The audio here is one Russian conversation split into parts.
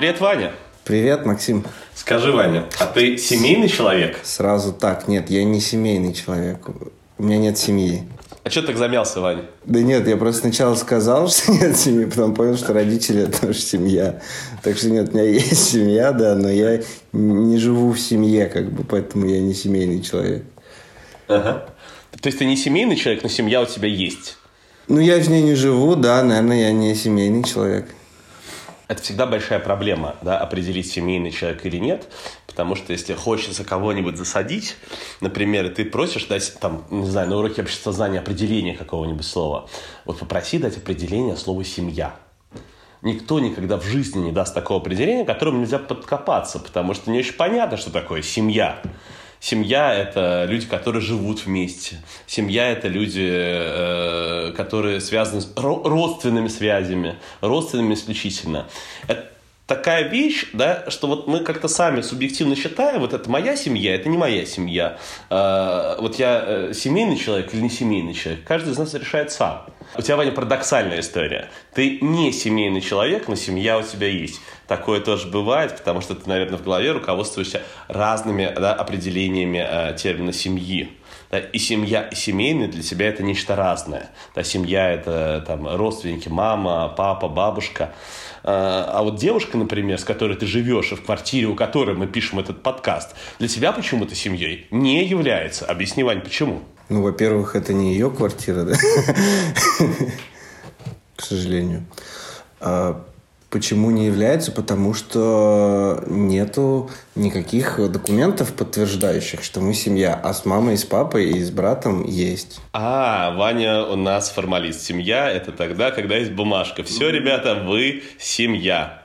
Привет, Ваня. Привет, Максим. Скажи, Ваня, а ты семейный человек? Сразу так, нет, я не семейный человек. У меня нет семьи. А что так замялся, Ваня? Да нет, я просто сначала сказал, что нет семьи, потом понял, что родители – это тоже семья. Так что нет, у меня есть семья, да, но я не живу в семье, как бы, поэтому я не семейный человек. Ага. То есть ты не семейный человек, но семья у тебя есть? Ну, я в ней не живу, да, наверное, я не семейный человек. Это всегда большая проблема, да, определить, семейный человек или нет, потому что если хочется кого-нибудь засадить, например, ты просишь дать, там, не знаю, на уроке обществознания определение какого-нибудь слова, вот попроси дать определение слова «семья». Никто никогда в жизни не даст такого определения, которому нельзя подкопаться, потому что не очень понятно, что такое семья. Семья – это люди, которые живут вместе. Семья – это люди, э, которые связаны с родственными связями, родственными исключительно. Это такая вещь, да, что вот мы как-то сами субъективно считаем, вот это моя семья, это не моя семья. Э, вот я э, семейный человек или не семейный человек, каждый из нас решает сам. У тебя, Ваня, парадоксальная история. Ты не семейный человек, но семья у тебя есть. Такое тоже бывает, потому что ты, наверное, в голове руководствуешься разными да, определениями э, термина семьи. Да, и семья, и семейный для тебя это нечто разное. Да, семья это там, родственники, мама, папа, бабушка. А, а вот девушка, например, с которой ты живешь, и в квартире, у которой мы пишем этот подкаст, для тебя почему-то семьей не является. Объясни, Вань, почему? Ну, во-первых, это не ее квартира, да? К сожалению. Почему не является? Потому что нету никаких документов, подтверждающих, что мы семья. А с мамой, с папой и с братом есть. А, Ваня у нас формалист. Семья – это тогда, когда есть бумажка. Все, ребята, вы семья.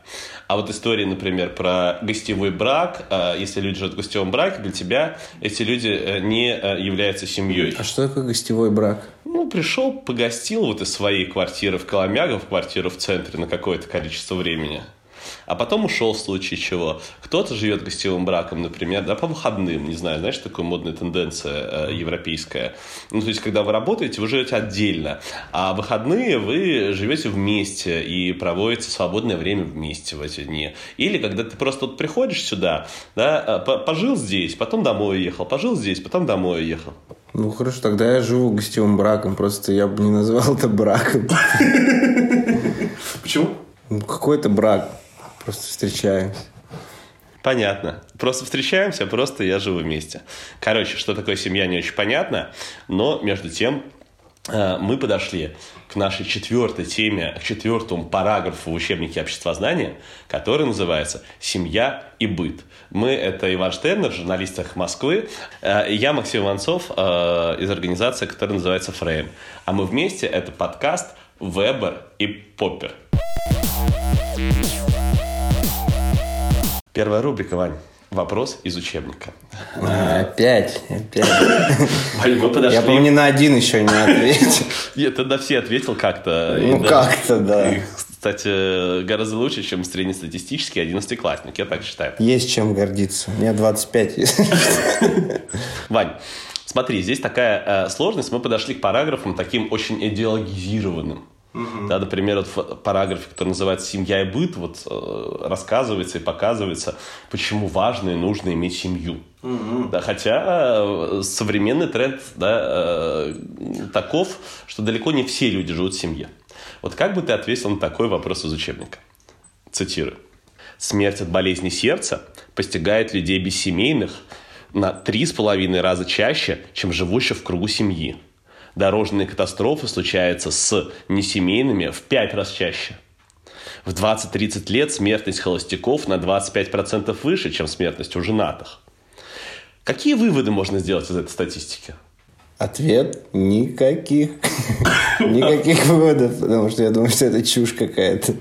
А вот история, например, про гостевой брак, а, если люди живут в гостевом браке, для тебя эти люди э, не э, являются семьей. А что такое гостевой брак? Ну, пришел, погостил вот из своей квартиры в Коломяго, в квартиру в центре на какое-то количество времени а потом ушел в случае чего. Кто-то живет гостевым браком, например, да, по выходным, не знаю, знаешь, такая модная тенденция э, европейская. Ну, то есть, когда вы работаете, вы живете отдельно, а выходные вы живете вместе и проводите свободное время вместе в эти дни. Или когда ты просто вот приходишь сюда, да, э, пожил здесь, потом домой уехал, пожил здесь, потом домой уехал. Ну хорошо, тогда я живу гостевым браком, просто я бы не назвал это браком. Почему? Ну, какой это брак? Просто встречаемся. Понятно. Просто встречаемся, просто я живу вместе. Короче, что такое семья, не очень понятно, но между тем э, мы подошли к нашей четвертой теме, к четвертому параграфу в учебнике обществознания, который называется «Семья и быт». Мы – это Иван Штернер, журналист «Эхо Москвы», э, и я, Максим Иванцов, э, из организации, которая называется «Фрейм». А мы вместе – это подкаст «Вебер и Поппер». Первая рубрика, Вань. Вопрос из учебника. А, опять, опять. Вань, мы подошли... Я, по ни на один еще не ответил. Нет, ты на все ответил как-то. Ну, как-то, да. кстати, гораздо лучше, чем среднестатистический одиннадцатиклассник, я так считаю. Есть чем гордиться. Мне 25. Вань, смотри, здесь такая э, сложность. Мы подошли к параграфам таким очень идеологизированным. Угу. Да, например, вот в параграфе, который называется «Семья и быт», вот э, рассказывается и показывается, почему важно и нужно иметь семью. Угу. Да, хотя э, современный тренд да, э, таков, что далеко не все люди живут в семье. Вот как бы ты ответил на такой вопрос из учебника? Цитирую. «Смерть от болезни сердца постигает людей бессемейных на три с половиной раза чаще, чем живущих в кругу семьи дорожные катастрофы случаются с несемейными в 5 раз чаще. В 20-30 лет смертность холостяков на 25% выше, чем смертность у женатых. Какие выводы можно сделать из этой статистики? Ответ – никаких. Никаких выводов, потому что я думаю, что это чушь какая-то.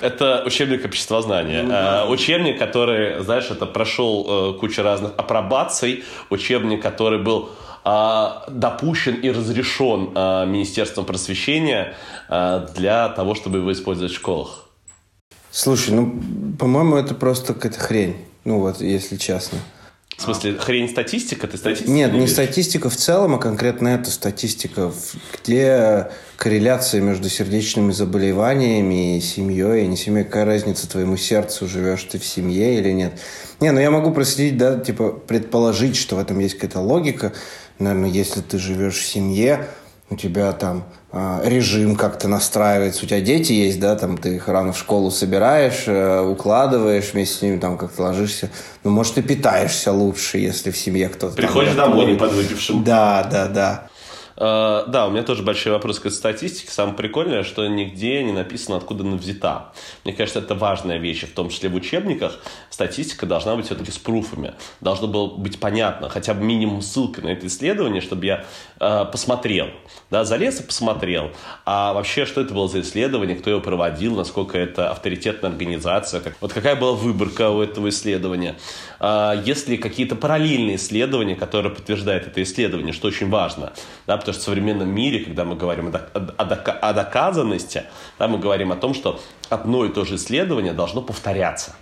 Это учебник обществознания. Ну, да. Э, учебник, который, знаешь, это прошел э, кучу разных апробаций. Учебник, который был допущен и разрешен а, Министерством просвещения а, для того, чтобы его использовать в школах? Слушай, ну, по-моему, это просто какая-то хрень. Ну вот, если честно. В смысле, хрень статистика? Ты статистика? Нет, не статистика в целом, а конкретно эта статистика, где корреляция между сердечными заболеваниями и семьей, и не семьей. Какая разница твоему сердцу, живешь ты в семье или нет? Не, ну я могу проследить, да, типа предположить, что в этом есть какая-то логика. Наверное, если ты живешь в семье, у тебя там э, режим как-то настраивается, у тебя дети есть, да, там ты их рано в школу собираешь, э, укладываешь, вместе с ними там как-то ложишься. Ну, может, ты питаешься лучше, если в семье кто-то Приходишь там, домой не подвыпившим. Да, да, да. Uh, да, у меня тоже большой вопрос к статистике. Самое прикольное, что нигде не написано, откуда она взята. Мне кажется, это важная вещь, в том числе в учебниках. Статистика должна быть все-таки с пруфами. Должно было быть понятно, хотя бы минимум ссылка на это исследование, чтобы я uh, посмотрел. Да, залез и посмотрел. А вообще, что это было за исследование, кто его проводил, насколько это авторитетная организация. Как, вот какая была выборка у этого исследования. Uh, есть ли какие-то параллельные исследования, которые подтверждают это исследование, что очень важно. Да, потому что в современном мире, когда мы говорим о доказанности, да, мы говорим о том, что одно и то же исследование должно повторяться.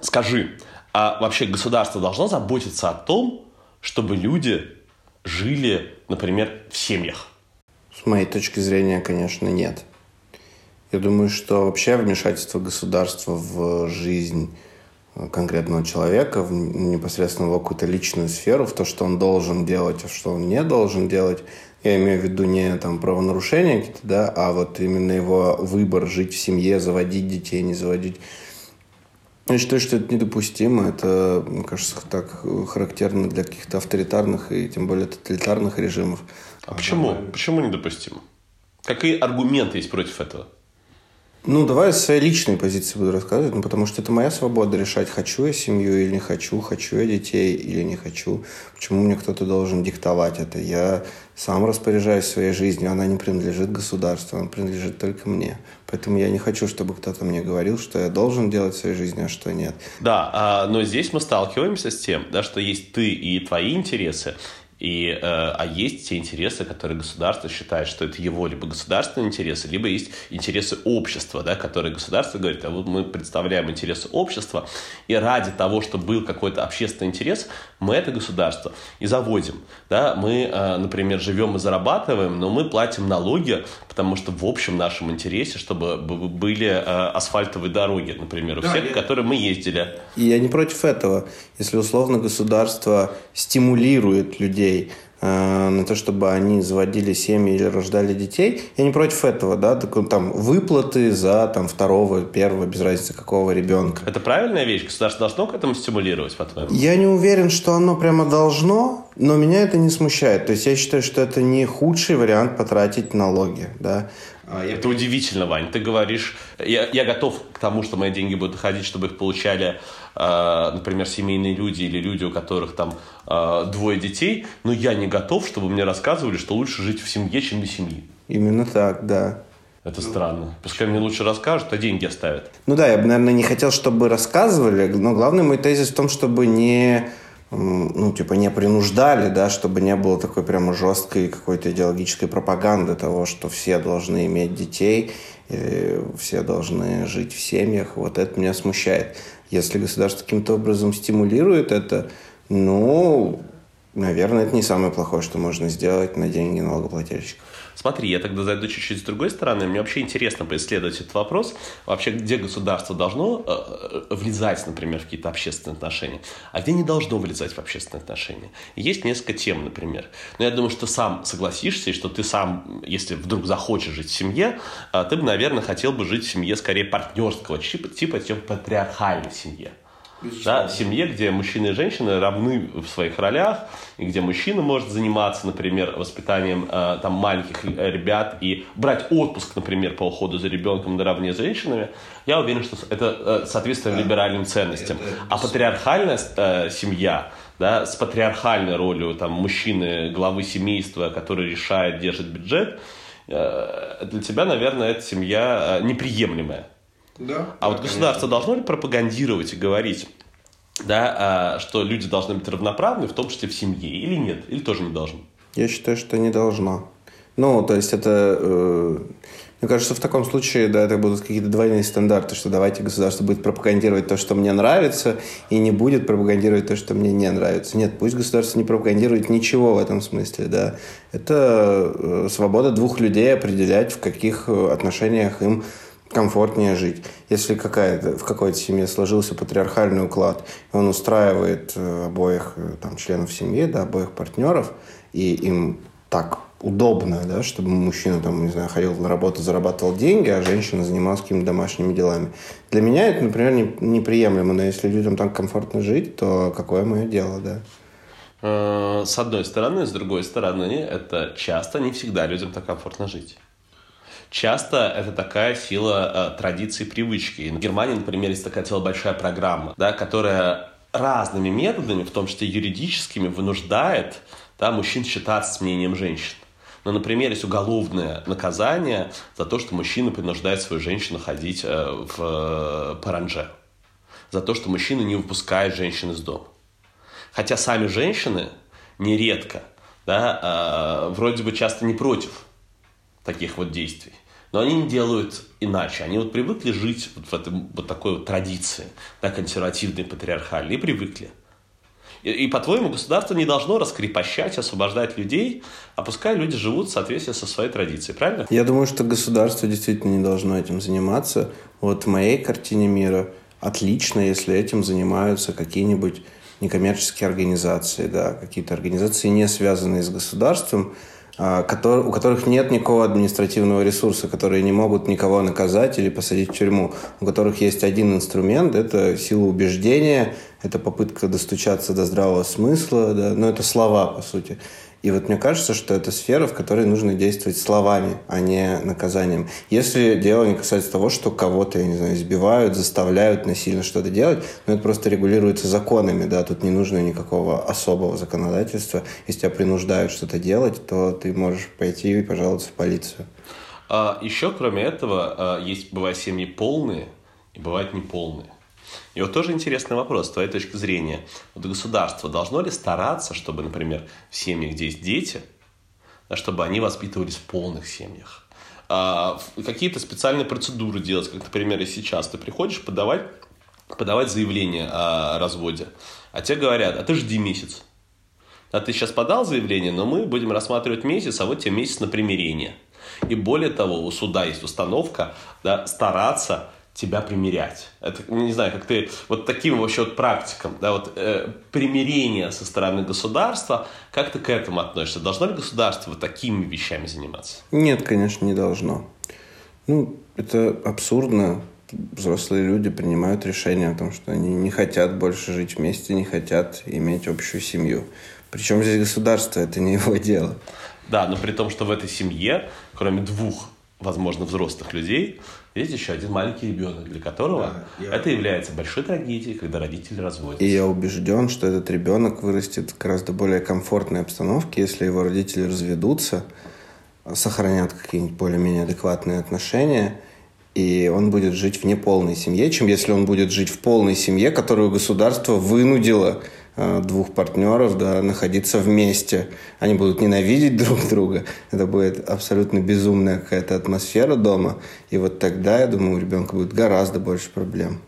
Скажи, а вообще государство должно заботиться о том, чтобы люди жили, например, в семьях? С моей точки зрения, конечно, нет. Я думаю, что вообще вмешательство государства в жизнь конкретного человека, в непосредственно в какую-то личную сферу, в то, что он должен делать, а что он не должен делать, я имею в виду не там правонарушения какие-то, да, а вот именно его выбор жить в семье, заводить детей, не заводить. Я считаю, что это недопустимо. Это, мне кажется, так характерно для каких-то авторитарных и тем более тоталитарных режимов. А почему? Почему недопустимо? Какие аргументы есть против этого? Ну, давай с своей личной позиции буду рассказывать, ну, потому что это моя свобода решать, хочу я семью или не хочу, хочу я детей или не хочу. Почему мне кто-то должен диктовать это? Я сам распоряжаюсь своей жизнью, она не принадлежит государству, она принадлежит только мне. Поэтому я не хочу, чтобы кто-то мне говорил, что я должен делать в своей жизни, а что нет. Да, а, но здесь мы сталкиваемся с тем, да, что есть ты и твои интересы, и, э, а есть те интересы, которые государство считает, что это его либо государственные интересы, либо есть интересы общества, да, которые государство говорит, а вот мы представляем интересы общества, и ради того, чтобы был какой-то общественный интерес, мы это государство и заводим. Да? Мы, э, например, живем и зарабатываем, но мы платим налоги, потому что в общем нашем интересе, чтобы были э, асфальтовые дороги, например, у да, всех, я... которые мы ездили. И я не против этого. Если условно государство стимулирует людей Э, на то, чтобы они заводили семьи или рождали детей. Я не против этого, да, так, там выплаты за там второго, первого, без разницы какого ребенка. Это правильная вещь? Государство должно к этому стимулировать, по-твоему? Я не уверен, что оно прямо должно, но меня это не смущает. То есть я считаю, что это не худший вариант потратить налоги, да. А, это удивительно, Вань. Ты говоришь, я, я готов к тому, что мои деньги будут ходить, чтобы их получали, э, например, семейные люди или люди, у которых там э, двое детей, но я не готов, чтобы мне рассказывали, что лучше жить в семье, чем без семьи. Именно так, да. Это странно. Пускай мне лучше расскажут, а деньги оставят. Ну да, я бы, наверное, не хотел, чтобы рассказывали, но главный мой тезис в том, чтобы не ну, типа, не принуждали, да, чтобы не было такой прямо жесткой какой-то идеологической пропаганды того, что все должны иметь детей, или все должны жить в семьях. Вот это меня смущает. Если государство каким-то образом стимулирует это, ну, наверное, это не самое плохое, что можно сделать на деньги налогоплательщиков. Смотри, я тогда зайду чуть-чуть с другой стороны. Мне вообще интересно поисследовать этот вопрос. Вообще, где государство должно э, влезать, например, в какие-то общественные отношения, а где не должно влезать в общественные отношения. есть несколько тем, например. Но я думаю, что сам согласишься, что ты сам, если вдруг захочешь жить в семье, э, ты бы, наверное, хотел бы жить в семье скорее партнерского типа, типа, типа патриархальной семье. Да, в семье, где мужчины и женщины равны в своих ролях, и где мужчина может заниматься, например, воспитанием э, там, маленьких ребят и брать отпуск, например, по уходу за ребенком наравне с женщинами, я уверен, что это э, соответствует да. либеральным ценностям. Это... А патриархальная э, семья, да, с патриархальной ролью там, мужчины, главы семейства, который решает, держит бюджет, э, для тебя, наверное, эта семья э, неприемлемая. Да, а да, вот государство конечно. должно ли пропагандировать и говорить, да, а, что люди должны быть равноправны, в том числе в семье, или нет, или тоже не должно? Я считаю, что не должно. Ну, то есть это, э, Мне кажется, в таком случае, да, это будут какие-то двойные стандарты, что давайте государство будет пропагандировать то, что мне нравится, и не будет пропагандировать то, что мне не нравится. Нет, пусть государство не пропагандирует ничего в этом смысле, да. Это э, свобода двух людей определять, в каких э, отношениях им комфортнее жить. Если какая-то, в какой-то семье сложился патриархальный уклад, и он устраивает э, обоих там, членов семьи, да, обоих партнеров, и им так удобно, да, чтобы мужчина там, не знаю, ходил на работу, зарабатывал деньги, а женщина занималась какими-то домашними делами. Для меня это, например, не, неприемлемо, но если людям так комфортно жить, то какое мое дело, да. Э, с одной стороны, с другой стороны, это часто, не всегда людям так комфортно жить. Часто это такая сила э, традиции, привычки. В Германии, например, есть такая целая большая программа, да, которая разными методами, в том числе юридическими, вынуждает да, мужчин считаться с мнением женщин. Ну, например, есть уголовное наказание за то, что мужчина принуждает свою женщину ходить э, в э, паранже. За то, что мужчина не выпускает женщин из дома. Хотя сами женщины нередко, да, э, вроде бы часто не против таких вот действий. Но они не делают иначе. Они вот привыкли жить вот в этой вот такой вот традиции, да, консервативной, патриархальной, и привыкли. И, и по-твоему, государство не должно раскрепощать, освобождать людей, а пускай люди живут в соответствии со своей традицией, правильно? Я думаю, что государство действительно не должно этим заниматься. Вот в моей картине мира отлично, если этим занимаются какие-нибудь некоммерческие организации, да, какие-то организации, не связанные с государством, у которых нет никакого административного ресурса, которые не могут никого наказать или посадить в тюрьму, у которых есть один инструмент – это сила убеждения, это попытка достучаться до здравого смысла, да, но это слова, по сути. И вот мне кажется, что это сфера, в которой нужно действовать словами, а не наказанием. Если дело не касается того, что кого-то, я не знаю, избивают, заставляют насильно что-то делать, но это просто регулируется законами, да, тут не нужно никакого особого законодательства. Если тебя принуждают что-то делать, то ты можешь пойти и пожаловаться в полицию. А еще, кроме этого, а, есть, бывают семьи полные и бывают неполные. И вот тоже интересный вопрос, с твоей точки зрения. Вот государство должно ли стараться, чтобы, например, в семьях, где есть дети, чтобы они воспитывались в полных семьях? А, какие-то специальные процедуры делать, как, например, и сейчас ты приходишь подавать, подавать заявление о разводе, а тебе говорят, а ты жди месяц. А ты сейчас подал заявление, но мы будем рассматривать месяц, а вот тебе месяц на примирение. И более того, у суда есть установка да, стараться тебя примирять. Это, не знаю, как ты вот таким вообще вот практикам, да, вот э, примирение со стороны государства, как ты к этому относишься? Должно ли государство вот такими вещами заниматься? Нет, конечно, не должно. Ну, это абсурдно. Взрослые люди принимают решение о том, что они не хотят больше жить вместе, не хотят иметь общую семью. Причем здесь государство, это не его дело. Да, но при том, что в этой семье, кроме двух, возможно, взрослых людей, есть еще один маленький ребенок, для которого да, я... это является большой трагедией, когда родители разводятся. И я убежден, что этот ребенок вырастет в гораздо более комфортной обстановке, если его родители разведутся, сохранят какие-нибудь более-менее адекватные отношения, и он будет жить в неполной семье, чем если он будет жить в полной семье, которую государство вынудило двух партнеров, да, находиться вместе. Они будут ненавидеть друг друга. Это будет абсолютно безумная какая-то атмосфера дома. И вот тогда, я думаю, у ребенка будет гораздо больше проблем.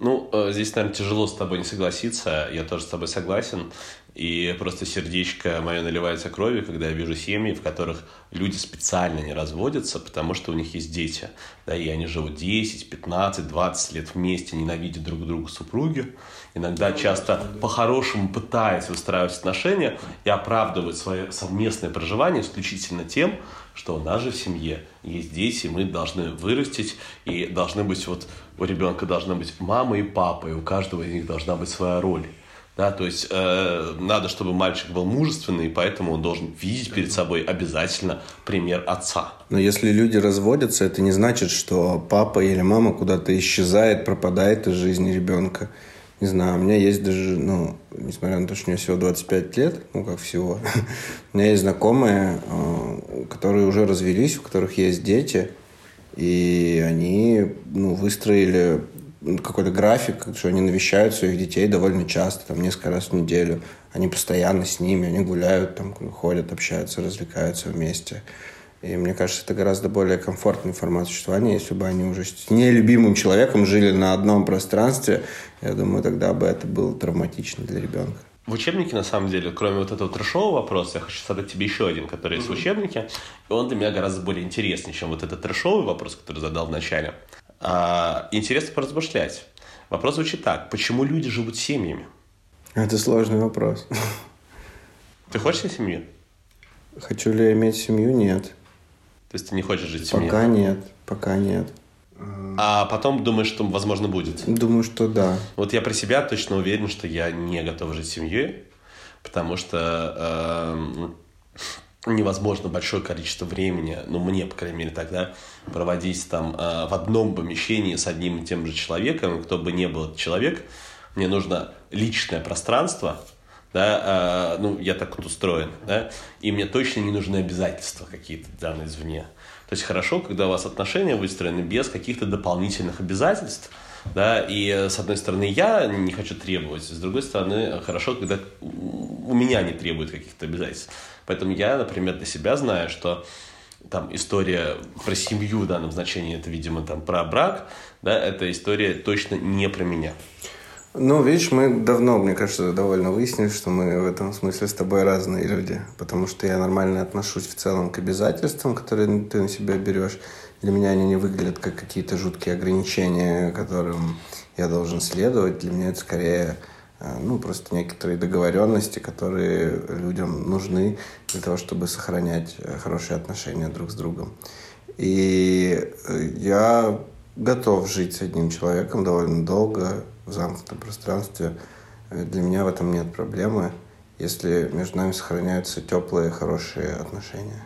Ну, э, здесь, наверное, тяжело с тобой не согласиться. Я тоже с тобой согласен. И просто сердечко мое наливается кровью, когда я вижу семьи, в которых люди специально не разводятся, потому что у них есть дети. Да, и они живут 10, 15, 20 лет вместе, ненавидят друг друга супруги иногда часто по-хорошему пытаясь выстраивать отношения и оправдывать свое совместное проживание исключительно тем, что у нас же в семье есть дети, мы должны вырастить, и должны быть вот у ребенка должна быть мама и папа, и у каждого из них должна быть своя роль. Да, то есть э, надо, чтобы мальчик был мужественный, и поэтому он должен видеть перед собой обязательно пример отца. Но если люди разводятся, это не значит, что папа или мама куда-то исчезает, пропадает из жизни ребенка не знаю, у меня есть даже, ну, несмотря на то, что меня всего 25 лет, ну, как всего, у меня есть знакомые, э, которые уже развелись, у которых есть дети, и они, ну, выстроили какой-то график, что они навещают своих детей довольно часто, там, несколько раз в неделю. Они постоянно с ними, они гуляют, там, ходят, общаются, развлекаются вместе. И мне кажется, это гораздо более комфортный формат существования, если бы они уже с нелюбимым человеком жили на одном пространстве. Я думаю, тогда бы это было травматично для ребенка. В учебнике, на самом деле, кроме вот этого трешового вопроса, я хочу задать тебе еще один, который есть mm-hmm. в учебнике, и он для меня гораздо более интересный, чем вот этот трешовый вопрос, который задал в начале. Интересно поразмышлять. Вопрос звучит так. Почему люди живут семьями? Это сложный вопрос. Ты хочешь себе семью? Хочу ли я иметь семью? Нет. То есть ты не хочешь жить в семье? Пока нет. Пока нет. А потом думаешь, что, возможно, будет? Думаю, что да. Вот я про себя точно уверен, что я не готов жить семьей, потому что э, невозможно большое количество времени, ну, мне, по крайней мере, тогда проводить там э, в одном помещении с одним и тем же человеком, кто бы ни был человек. Мне нужно личное пространство, да, э, ну, я так вот устроен, да, и мне точно не нужны обязательства какие-то данные извне. То есть хорошо, когда у вас отношения выстроены без каких-то дополнительных обязательств, да, и с одной стороны я не хочу требовать, с другой стороны хорошо, когда у меня не требуют каких-то обязательств. Поэтому я, например, для себя знаю, что там история про семью в данном значении, это, видимо, там про брак, да, эта история точно не про меня. Ну, видишь, мы давно, мне кажется, довольно выяснили, что мы в этом смысле с тобой разные люди. Потому что я нормально отношусь в целом к обязательствам, которые ты на себя берешь. Для меня они не выглядят как какие-то жуткие ограничения, которым я должен следовать. Для меня это скорее э, ну, просто некоторые договоренности, которые людям нужны для того, чтобы сохранять э, хорошие отношения друг с другом. И э, я готов жить с одним человеком довольно долго, в замкнутом пространстве. Для меня в этом нет проблемы, если между нами сохраняются теплые, хорошие отношения.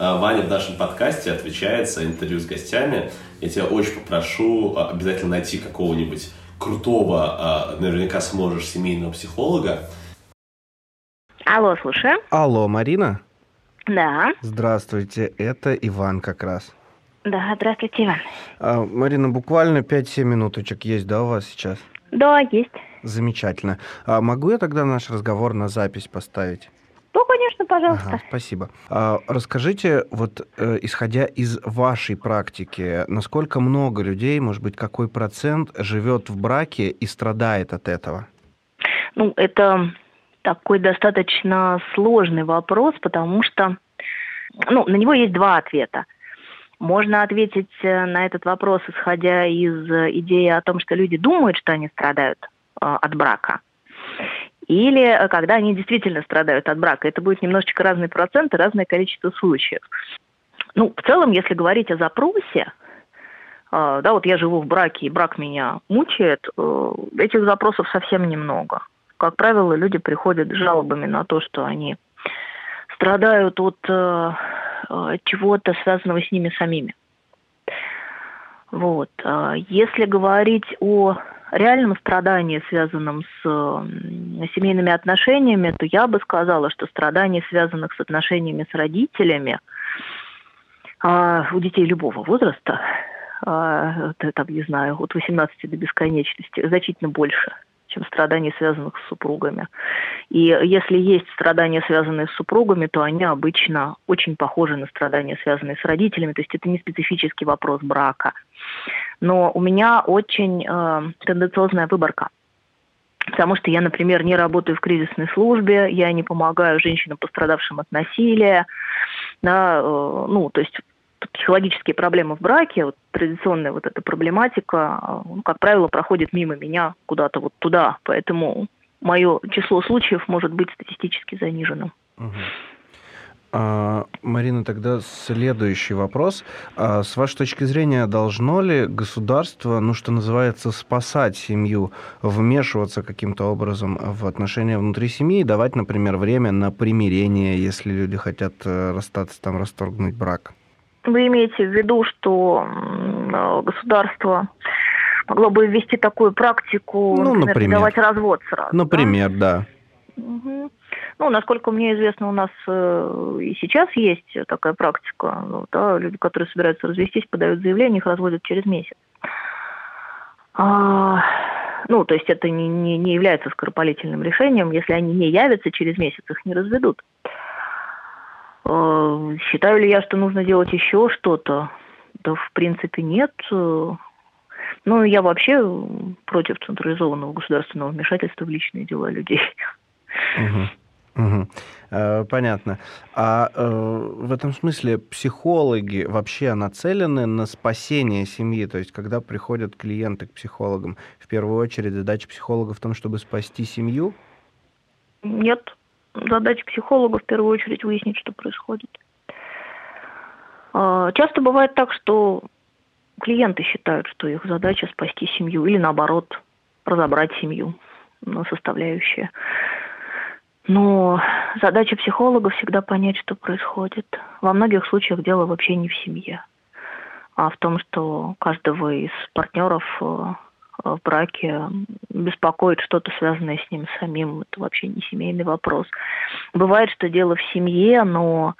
А, Ваня в нашем подкасте отвечается интервью с гостями. Я тебя очень попрошу а, обязательно найти какого-нибудь крутого, а, наверняка сможешь, семейного психолога. Алло, слушаю. Алло, Марина? Да. Здравствуйте, это Иван как раз. Да, здравствуйте, Иван. А, Марина, буквально 5-7 минуточек есть, да, у вас сейчас? Да, есть. Замечательно. А могу я тогда наш разговор на запись поставить? Ну, конечно, пожалуйста. Ага, спасибо. А, расскажите, вот э, исходя из вашей практики, насколько много людей, может быть, какой процент живет в браке и страдает от этого? Ну, это такой достаточно сложный вопрос, потому что ну, на него есть два ответа. Можно ответить э, на этот вопрос, исходя из э, идеи о том, что люди думают, что они страдают э, от брака. Или когда они действительно страдают от брака. Это будет немножечко разные проценты, разное количество случаев. Ну, в целом, если говорить о запросе, да, вот я живу в браке, и брак меня мучает, этих запросов совсем немного. Как правило, люди приходят с жалобами на то, что они страдают от Э, чего-то связанного с ними самими. Вот. Если говорить о реальном страдании, связанном с семейными отношениями, то я бы сказала, что страдания, связанных с отношениями с родителями, а, у детей любого возраста, а, там, не знаю, от 18 до бесконечности, значительно больше – чем страданий, связанных с супругами. И если есть страдания, связанные с супругами, то они обычно очень похожи на страдания, связанные с родителями. То есть это не специфический вопрос брака. Но у меня очень э, тенденциозная выборка. Потому что я, например, не работаю в кризисной службе, я не помогаю женщинам, пострадавшим от насилия. Да, э, ну, то есть психологические проблемы в браке, вот традиционная вот эта проблематика, ну, как правило, проходит мимо меня куда-то вот туда, поэтому мое число случаев может быть статистически заниженным. А, Марина, тогда следующий вопрос. А, с вашей точки зрения, должно ли государство, ну, что называется, спасать семью, вмешиваться каким-то образом в отношения внутри семьи и давать, например, время на примирение, если люди хотят э, расстаться, там, расторгнуть брак? Вы имеете в виду, что государство могло бы ввести такую практику, ну, например, например. давать развод сразу? Например, да. да. Угу. Ну, насколько мне известно, у нас э, и сейчас есть такая практика. Ну, да, люди, которые собираются развестись, подают заявление, их разводят через месяц. А, ну, то есть это не, не, не является скоропалительным решением. Если они не явятся через месяц, их не разведут. Э, считаю ли я, что нужно делать еще что-то? Да, в принципе, нет. Ну, я вообще против централизованного государственного вмешательства в личные дела людей. Угу. Угу. Понятно. А э, в этом смысле психологи вообще нацелены на спасение семьи? То есть, когда приходят клиенты к психологам, в первую очередь задача психолога в том, чтобы спасти семью? Нет. Задача психолога в первую очередь выяснить, что происходит. А, часто бывает так, что клиенты считают, что их задача спасти семью или наоборот разобрать семью на составляющие. Но задача психолога всегда понять, что происходит. Во многих случаях дело вообще не в семье, а в том, что каждого из партнеров э, в браке беспокоит что-то связанное с ним самим. Это вообще не семейный вопрос. Бывает, что дело в семье, но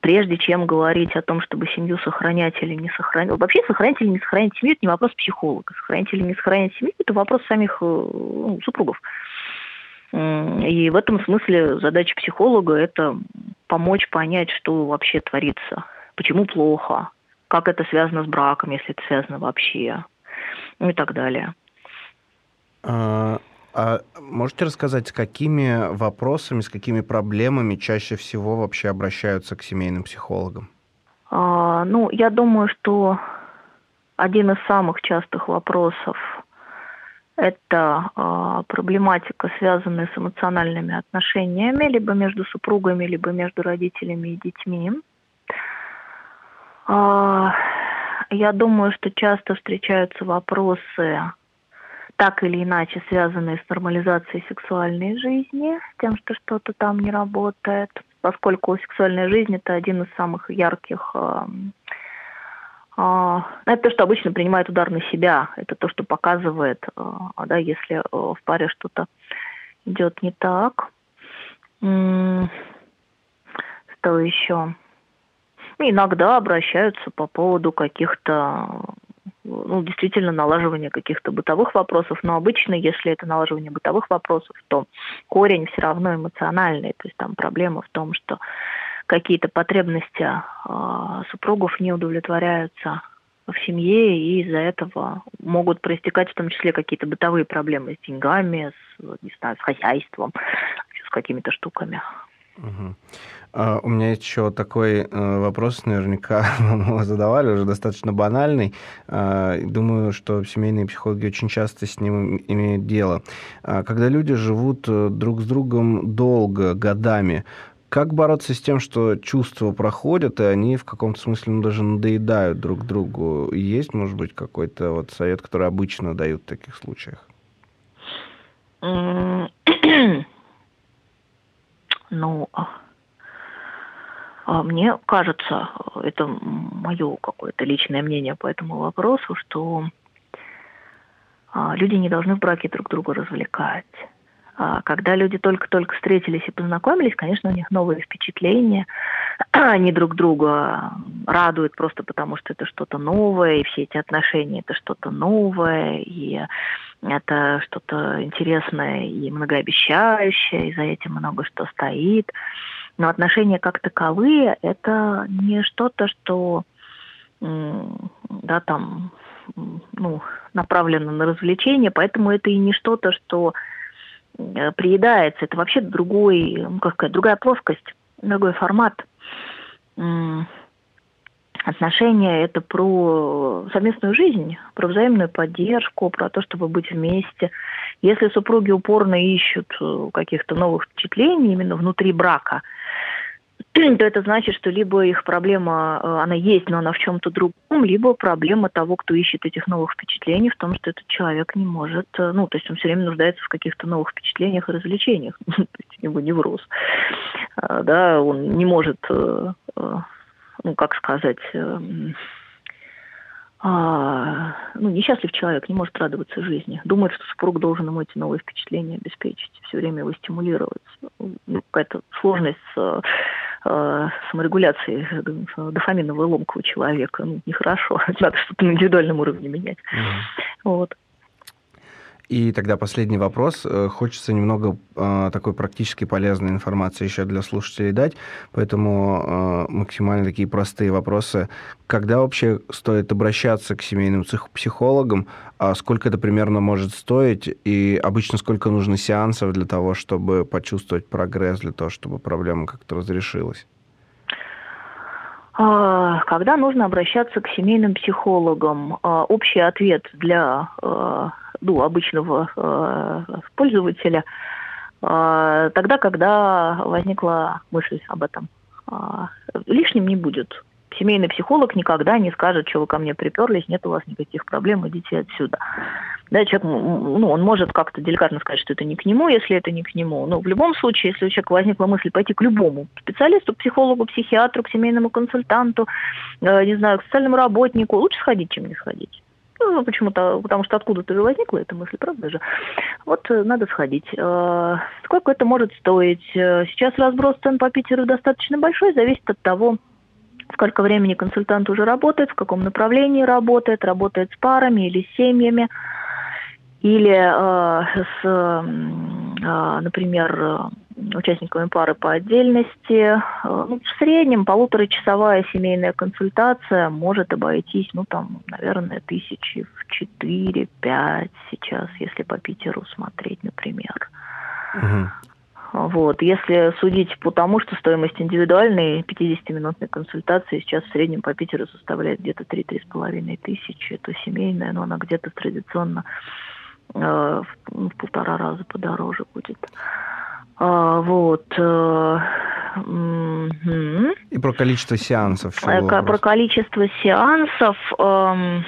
прежде чем говорить о том, чтобы семью сохранять или не сохранять. Вообще сохранять или не сохранять семью – это не вопрос психолога. Сохранять или не сохранять семью – это вопрос самих э, ну, супругов. И в этом смысле задача психолога – это помочь понять, что вообще творится, почему плохо, как это связано с браком, если это связано вообще, и так далее. А, а можете рассказать, с какими вопросами, с какими проблемами чаще всего вообще обращаются к семейным психологам? А, ну, я думаю, что один из самых частых вопросов это а, проблематика, связанная с эмоциональными отношениями, либо между супругами, либо между родителями и детьми. А, я думаю, что часто встречаются вопросы так или иначе связанные с нормализацией сексуальной жизни, тем, что что-то там не работает, поскольку сексуальная жизнь это один из самых ярких э, э, это то, что обычно принимает удар на себя, это то, что показывает, э, да, если в паре что-то идет не так. Что еще? Иногда обращаются по поводу каких-то ну, действительно налаживание каких-то бытовых вопросов, но обычно, если это налаживание бытовых вопросов, то корень все равно эмоциональный, то есть там проблема в том, что какие-то потребности э, супругов не удовлетворяются в семье, и из-за этого могут проистекать в том числе какие-то бытовые проблемы с деньгами, с, не знаю, с хозяйством, с какими-то штуками. Угу. У меня еще такой uh, вопрос, наверняка вам его задавали, уже достаточно банальный. Uh, думаю, что семейные психологи очень часто с ним имеют дело. Когда люди живут э, друг с другом долго, годами, как бороться с тем, что чувства проходят, и они в каком-то смысле ну, даже надоедают друг другу? Есть, может быть, какой-то вот совет, который обычно дают в таких случаях? Ну, а, а мне кажется, это мое какое-то личное мнение по этому вопросу, что а, люди не должны в браке друг друга развлекать. Когда люди только-только встретились и познакомились, конечно, у них новые впечатления. Они друг друга радуют просто потому, что это что-то новое, и все эти отношения это что-то новое, и это что-то интересное и многообещающее, и за этим много что стоит. Но отношения как таковые – это не что-то, что да, там, ну, направлено на развлечение, поэтому это и не что-то, что э, приедается. Это вообще другой, ну, как сказать, другая плоскость, другой формат. Отношения – это про совместную жизнь, про взаимную поддержку, про то, чтобы быть вместе. Если супруги упорно ищут э, каких-то новых впечатлений именно внутри брака, то это значит, что либо их проблема, э, она есть, но она в чем-то другом, либо проблема того, кто ищет этих новых впечатлений, в том, что этот человек не может, э, ну, то есть он все время нуждается в каких-то новых впечатлениях и развлечениях. то есть у него невроз. Да, он не может ну, как сказать, эм, а, ну, несчастлив человек, не может радоваться жизни. Думает, что супруг должен ему эти новые впечатления обеспечить, все время его стимулировать. Ну, какая-то сложность с э, саморегуляцией дофаминовой ломка у человека. Ну, нехорошо. Надо что-то на индивидуальном уровне менять. Mm-hmm. Вот. И тогда последний вопрос. Э, хочется немного э, такой практически полезной информации еще для слушателей дать, поэтому э, максимально такие простые вопросы. Когда вообще стоит обращаться к семейным психологам? А сколько это примерно может стоить? И обычно сколько нужно сеансов для того, чтобы почувствовать прогресс, для того, чтобы проблема как-то разрешилась? А, когда нужно обращаться к семейным психологам? Общий ответ для ну, обычного э, пользователя, э, тогда, когда возникла мысль об этом. Э, лишним не будет. Семейный психолог никогда не скажет, что вы ко мне приперлись, нет у вас никаких проблем, идите отсюда. Да, человек, ну, он может как-то деликатно сказать, что это не к нему, если это не к нему. Но в любом случае, если у человека возникла мысль пойти к любому специалисту, психологу, психиатру, к семейному консультанту, э, не знаю, к социальному работнику, лучше сходить, чем не сходить. Ну, почему-то, потому что откуда-то возникла эта мысль, правда же? Вот э, надо сходить. Э, сколько это может стоить? Э, сейчас разброс цен по Питеру достаточно большой, зависит от того, сколько времени консультант уже работает, в каком направлении работает, работает с парами или с семьями, или с, например, участниками пары по отдельности. Э, ну, в среднем полуторачасовая семейная консультация может обойтись, ну, там, наверное, тысячи в четыре-пять сейчас, если по Питеру смотреть, например. Угу. Вот. Если судить по тому, что стоимость индивидуальной 50-минутной консультации сейчас в среднем по Питеру составляет где-то 3-3,5 тысячи, то семейная, но она где-то традиционно э, в, в полтора раза подороже будет. А, вот. Э, И про количество сеансов. Э, про количество сеансов. Эм,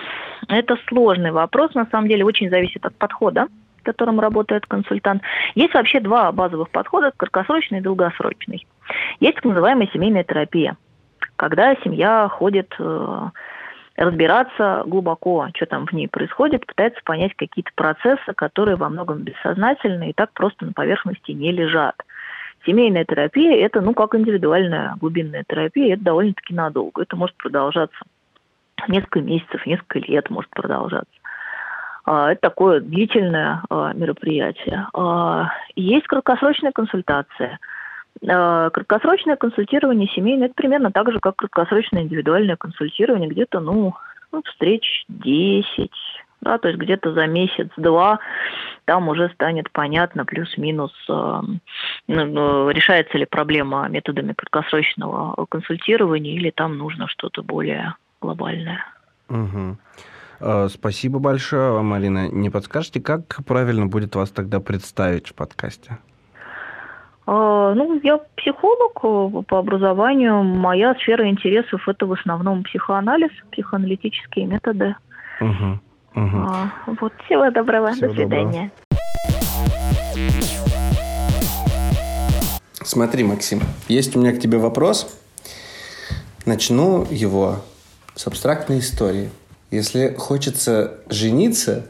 это сложный вопрос, на самом деле, очень зависит от подхода которым работает консультант. Есть вообще два базовых подхода, краткосрочный и долгосрочный. Есть так называемая семейная терапия, когда семья ходит э, разбираться глубоко, что там в ней происходит, пытается понять какие-то процессы, которые во многом бессознательны и так просто на поверхности не лежат. Семейная терапия – это, ну, как индивидуальная глубинная терапия, это довольно-таки надолго. Это может продолжаться несколько месяцев, несколько лет может продолжаться. А, это такое длительное а, мероприятие. А, есть краткосрочная консультация – краткосрочное консультирование семейное – это примерно так же, как краткосрочное индивидуальное консультирование, где-то, ну, ну встреч 10, да, то есть где-то за месяц-два там уже станет понятно плюс-минус, э, ну, решается ли проблема методами краткосрочного консультирования или там нужно что-то более глобальное. Угу. Спасибо большое, Марина. Не подскажете, как правильно будет вас тогда представить в подкасте? А, ну, я психолог э, по образованию. Моя сфера интересов это в основном психоанализ, психоаналитические методы. Угу, угу. А, вот всего доброго, всего до свидания. Доброго. Смотри, Максим, есть у меня к тебе вопрос. Начну его с абстрактной истории. Если хочется жениться,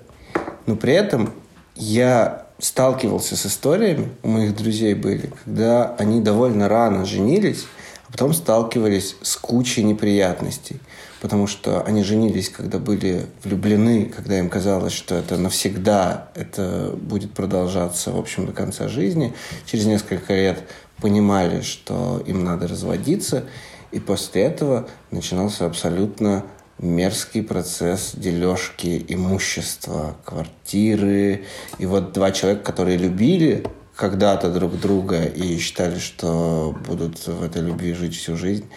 но при этом я сталкивался с историями, у моих друзей были, когда они довольно рано женились, а потом сталкивались с кучей неприятностей. Потому что они женились, когда были влюблены, когда им казалось, что это навсегда, это будет продолжаться, в общем, до конца жизни. Через несколько лет понимали, что им надо разводиться. И после этого начинался абсолютно мерзкий процесс дележки имущества, квартиры. И вот два человека, которые любили когда-то друг друга и считали, что будут в этой любви жить всю жизнь,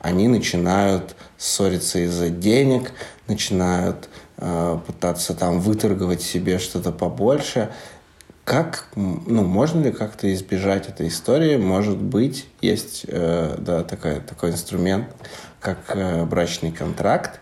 они начинают ссориться из-за денег, начинают э, пытаться там выторговать себе что-то побольше. Как, ну, можно ли как-то избежать этой истории? Может быть, есть э, да, такой, такой инструмент, как э, брачный контракт,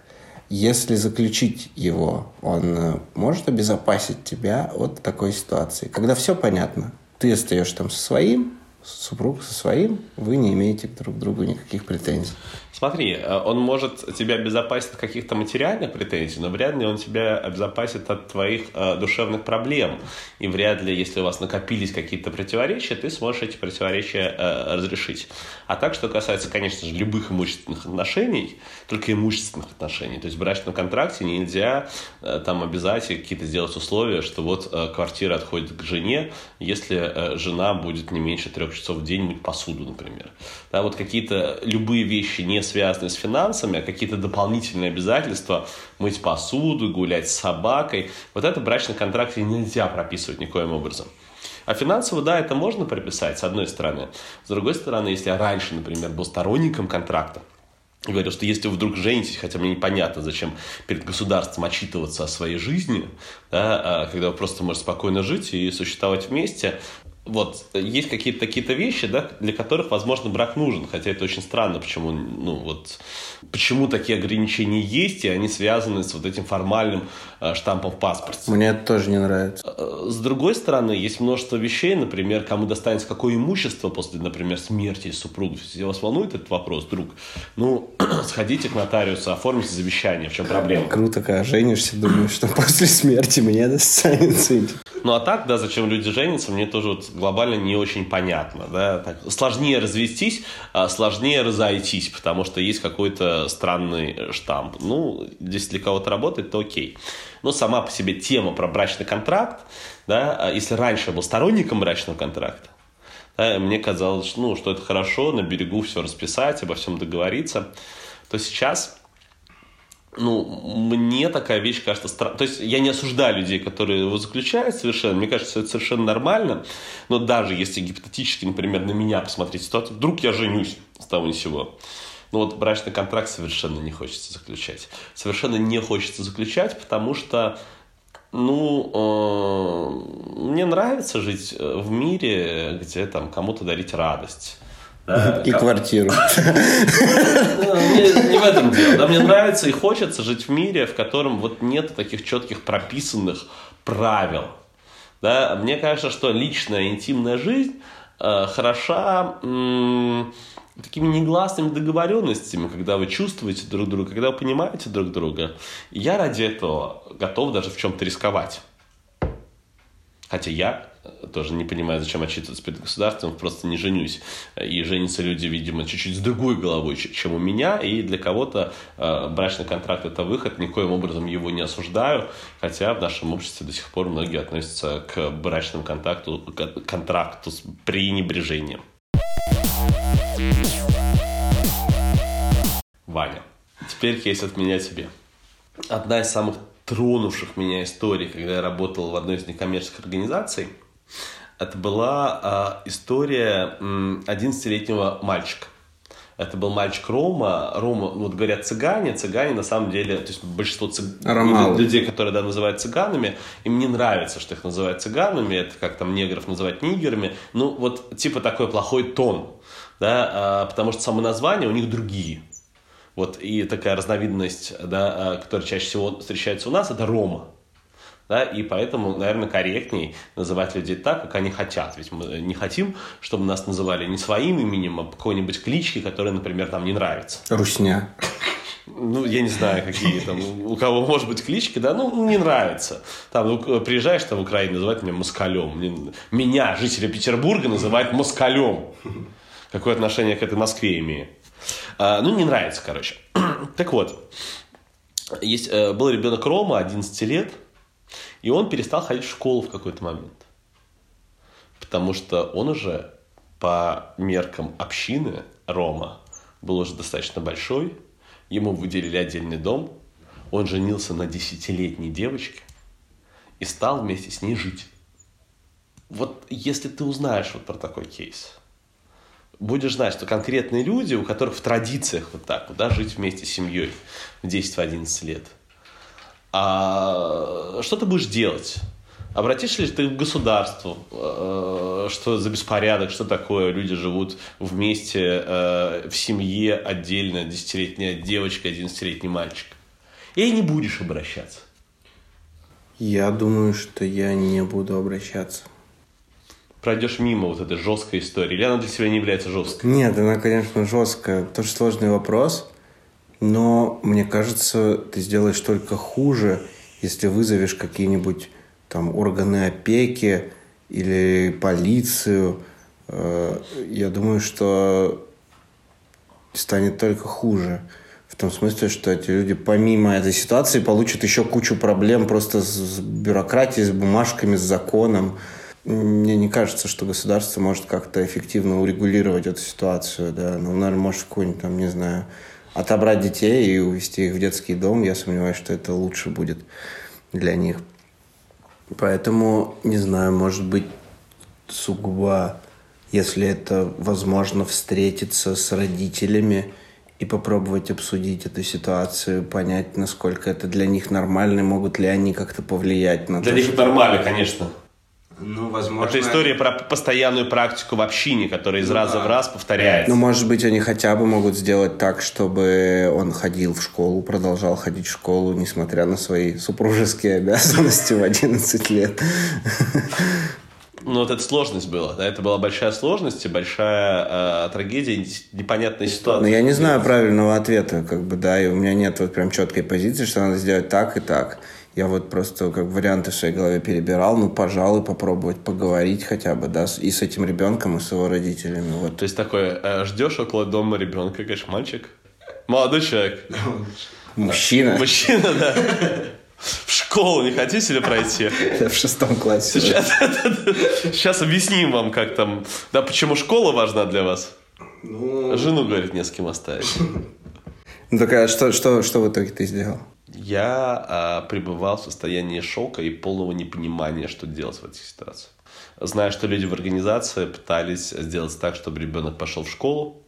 если заключить его, он э, может обезопасить тебя от такой ситуации. Когда все понятно, ты остаешься там со своим, супруг со своим, вы не имеете друг к другу никаких претензий. Смотри, э, он может тебя обезопасить от каких-то материальных претензий, но вряд ли он тебя обезопасит от твоих э, душевных проблем. И вряд ли, если у вас накопились какие-то противоречия, ты сможешь эти противоречия э, разрешить. А так, что касается, конечно же, любых имущественных отношений, только имущественных отношений, то есть в брачном контракте нельзя э, там обязать какие-то сделать условия, что вот э, квартира отходит к жене, если э, жена будет не меньше трех часов в день мыть посуду, например. Да, вот какие-то любые вещи не связанные с финансами, а какие-то дополнительные обязательства, мыть посуду, гулять с собакой, вот это в брачном контракте нельзя прописывать никоим образом. А финансово, да, это можно прописать, с одной стороны. С другой стороны, если я раньше, например, был сторонником контракта, говорил, что если вы вдруг женитесь, хотя мне непонятно, зачем перед государством отчитываться о своей жизни, да, а когда вы просто можете спокойно жить и существовать вместе, вот, есть какие-то такие-то вещи, да, для которых, возможно, брак нужен, хотя это очень странно, почему, ну, вот, почему такие ограничения есть, и они связаны с вот этим формальным э, штампом в паспорте. Мне это тоже не нравится. Э, с другой стороны, есть множество вещей, например, кому достанется какое имущество после, например, смерти супруга. Если вас волнует этот вопрос, друг, ну, сходите к нотариусу, оформите завещание, в чем проблема? Круто, когда женишься, думаешь, что после смерти мне достанется. Ну, а так, да, зачем люди женятся, мне тоже вот глобально не очень понятно. Да? Так, сложнее развестись, а сложнее разойтись, потому что есть какой-то странный штамп. Ну, если для кого-то работает, то окей. Но сама по себе тема про брачный контракт, да, а если раньше я был сторонником брачного контракта, да, мне казалось, ну, что это хорошо, на берегу все расписать, обо всем договориться, то сейчас ну, мне такая вещь кажется странной. То есть я не осуждаю людей, которые его заключают совершенно. Мне кажется, это совершенно нормально. Но даже если гипотетически, например, на меня посмотреть ситуацию, вдруг я женюсь с того ни сего. Ну вот брачный контракт совершенно не хочется заключать. Совершенно не хочется заключать, потому что ну, э, мне нравится жить в мире, где там кому-то дарить радость да, и как... квартиру. Ну, не в этом дело. Да, мне нравится и хочется жить в мире, в котором вот нет таких четких прописанных правил. Да, мне кажется, что личная интимная жизнь э, хороша м- такими негласными договоренностями, когда вы чувствуете друг друга, когда вы понимаете друг друга. И я ради этого готов даже в чем-то рисковать. Хотя я тоже не понимаю, зачем отчитываться перед государством, просто не женюсь. И женятся люди, видимо, чуть-чуть с другой головой, чем у меня, и для кого-то э, брачный контракт – это выход, никоим образом его не осуждаю, хотя в нашем обществе до сих пор многие относятся к брачному контакту, к контракту с пренебрежением. Ваня, теперь кейс от меня тебе. Одна из самых тронувших меня историй, когда я работал в одной из некоммерческих организаций – это была э, история 11-летнего мальчика. Это был мальчик Рома. Рома, ну, вот говорят цыгане. Цыгане, на самом деле, то есть большинство цыг... людей, которые да, называют цыганами, им не нравится, что их называют цыганами. Это как там негров называть нигерами. Ну, вот типа такой плохой тон. Да, а, потому что само название у них другие. Вот, и такая разновидность, да, а, которая чаще всего встречается у нас, это Рома. Да, и поэтому, наверное, корректней называть людей так, как они хотят. Ведь мы не хотим, чтобы нас называли не своим именем, а какой-нибудь клички, которая, например, нам не нравится. Русня. Ну, я не знаю, какие там, у кого может быть клички, да, ну, не нравится. Там, ну, приезжаешь там в Украину, называют меня москалем. Меня, жители Петербурга, называют москалем. Какое отношение к этой Москве имею? А, ну, не нравится, короче. так вот, есть, э, был ребенок Рома, 11 лет, и он перестал ходить в школу в какой-то момент. Потому что он уже по меркам общины Рома был уже достаточно большой, ему выделили отдельный дом, он женился на десятилетней девочке и стал вместе с ней жить. Вот если ты узнаешь вот про такой кейс, будешь знать, что конкретные люди, у которых в традициях вот так вот, да, жить вместе с семьей в 10-11 лет – а что ты будешь делать? Обратишься ли ты к государству, э, что за беспорядок, что такое, люди живут вместе, э, в семье отдельно, десятилетняя девочка, одиннадцатилетний мальчик? Или не будешь обращаться? Я думаю, что я не буду обращаться. пройдешь мимо вот этой жесткой истории? Или она для тебя не является жесткой? Нет, она, конечно, жесткая. Тоже сложный вопрос. Но мне кажется, ты сделаешь только хуже, если вызовешь какие-нибудь там органы опеки или полицию. Э, я думаю, что станет только хуже. В том смысле, что эти люди помимо этой ситуации получат еще кучу проблем просто с бюрократией, с бумажками, с законом. Мне не кажется, что государство может как-то эффективно урегулировать эту ситуацию. Да. Ну, наверное, может какой-нибудь там, не знаю, отобрать детей и увезти их в детский дом. Я сомневаюсь, что это лучше будет для них. Поэтому, не знаю, может быть, сугубо, если это возможно, встретиться с родителями и попробовать обсудить эту ситуацию, понять, насколько это для них нормально, могут ли они как-то повлиять на для то, них что... нормально, конечно. Ну, возможно... Это история про постоянную практику в общине, которая из ну, раза да. в раз повторяется. Ну, может быть, они хотя бы могут сделать так, чтобы он ходил в школу, продолжал ходить в школу, несмотря на свои супружеские обязанности в 11 лет. Ну, вот эта сложность была, да, это была большая сложность и большая э, трагедия, непонятная ситуация. Но ну, я не знаю правильного ответа, как бы, да, и у меня нет вот прям четкой позиции, что надо сделать так и так. Я вот просто как варианты в своей голове перебирал, ну, пожалуй, попробовать поговорить хотя бы, да, и с этим ребенком, и с его родителями. Вот. То есть такое, э, ждешь около дома ребенка, говоришь, мальчик, молодой человек. Мужчина. Мужчина, да. В школу не хотите ли пройти? В шестом классе. Сейчас, сейчас объясним вам, как там... Да, почему школа важна для вас? Ну... Жену, говорит, не с кем оставить. Ну, так а что, что, что в итоге ты сделал? Я а, пребывал в состоянии шока и полного непонимания, что делать в этих ситуациях. Зная, что люди в организации пытались сделать так, чтобы ребенок пошел в школу,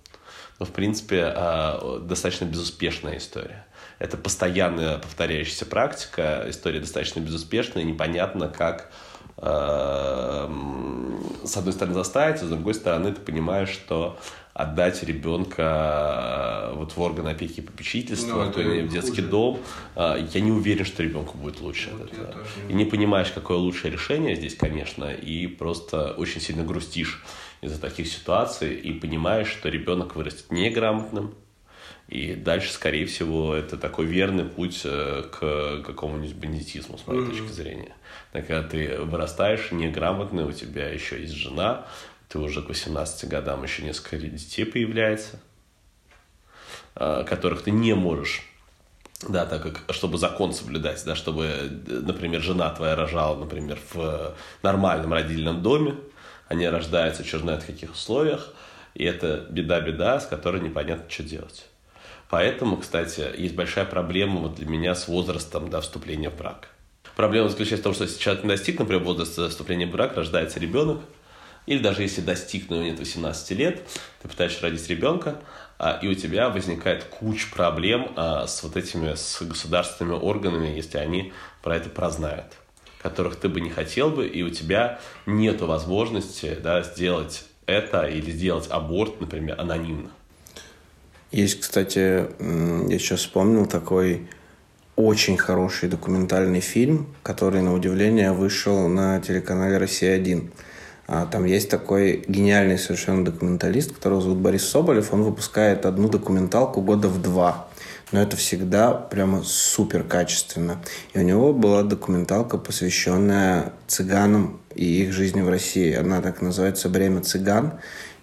но, в принципе, а, достаточно безуспешная история. Это постоянная повторяющаяся практика, история достаточно безуспешная, непонятно, как а, с одной стороны заставить, а с другой стороны ты понимаешь, что отдать ребенка э, вот в орган опеки и попечительства, ну, то в детский хуже. дом, э, я не уверен, что ребенку будет лучше вот от этого. И не понимаешь, какое лучшее решение здесь, конечно, и просто очень сильно грустишь из-за таких ситуаций и понимаешь, что ребенок вырастет неграмотным, и дальше, скорее всего, это такой верный путь э, к какому-нибудь бандитизму, с моей mm-hmm. точки зрения. Так, когда ты вырастаешь неграмотный, у тебя еще есть жена, ты уже к 18 годам еще несколько детей появляется, а, которых ты не можешь да, так как, чтобы закон соблюдать, да, чтобы, например, жена твоя рожала, например, в нормальном родильном доме, они рождаются черт знает в каких условиях, и это беда-беда, с которой непонятно, что делать. Поэтому, кстати, есть большая проблема вот для меня с возрастом до вступления в брак. Проблема заключается в том, что человек не достиг, например, возраста вступления в брак, рождается ребенок, или даже если достиг, но нет 18 лет, ты пытаешься родить ребенка, а, и у тебя возникает куча проблем а, с вот этими с государственными органами, если они про это прознают, которых ты бы не хотел бы, и у тебя нет возможности да, сделать это или сделать аборт, например, анонимно. Есть, кстати, я сейчас вспомнил такой очень хороший документальный фильм, который, на удивление, вышел на телеканале «Россия-1». А, там есть такой гениальный совершенно документалист, которого зовут Борис Соболев. Он выпускает одну документалку года в два. Но это всегда прямо супер качественно. И у него была документалка, посвященная цыганам и их жизни в России. Она так называется «Бремя цыган».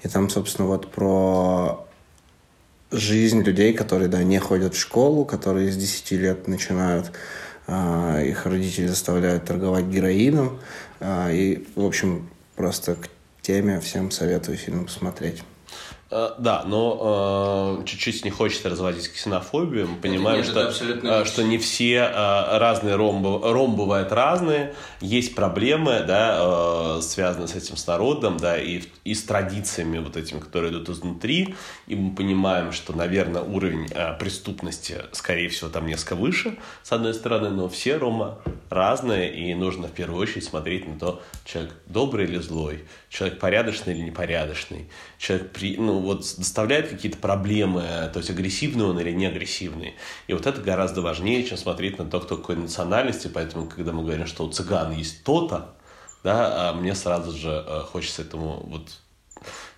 И там, собственно, вот про жизнь людей, которые, да, не ходят в школу, которые с 10 лет начинают, э, их родители заставляют торговать героином. Э, и, в общем, Просто к теме всем советую фильм посмотреть. Э, да, но э, чуть-чуть не хочется разводить ксенофобию. Мы понимаем, нет, что, э, что не все э, разные ромбы, ром бывают разные. Есть проблемы, да, э, связанные с этим с народом, да, и, и с традициями вот этими, которые идут изнутри. И мы понимаем, что, наверное, уровень э, преступности, скорее всего, там несколько выше, с одной стороны, но все ромы разные, и нужно в первую очередь смотреть на то, человек добрый или злой, человек порядочный или непорядочный, человек при, ну, вот доставляет какие-то проблемы, то есть агрессивный он или не агрессивный. И вот это гораздо важнее, чем смотреть на то, кто какой национальности. Поэтому, когда мы говорим, что у цыган есть то-то, да, а мне сразу же э, хочется этому вот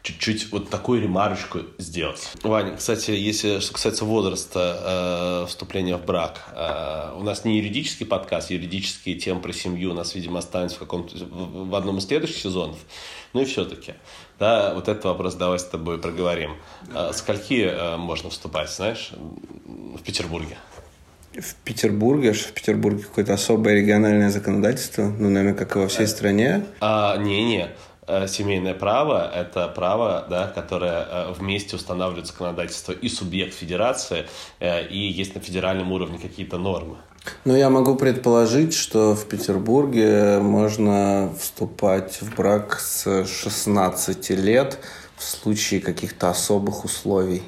чуть-чуть вот такую ремарочку сделать. Ваня, кстати, если что касается возраста э, вступления в брак, э, у нас не юридический подкаст, юридические темы про семью у нас, видимо, останется в каком-то в, одном из следующих сезонов. Ну и все-таки, да, вот этот вопрос давай с тобой проговорим. Э, скольки э, можно вступать, знаешь, в Петербурге? В Петербурге, в Петербурге какое-то особое региональное законодательство, ну, наверное, как и во всей стране. А, не-не, Э, семейное право – это право, да, которое э, вместе устанавливает законодательство и субъект федерации, э, и есть на федеральном уровне какие-то нормы. Ну, я могу предположить, что в Петербурге можно вступать в брак с 16 лет в случае каких-то особых условий.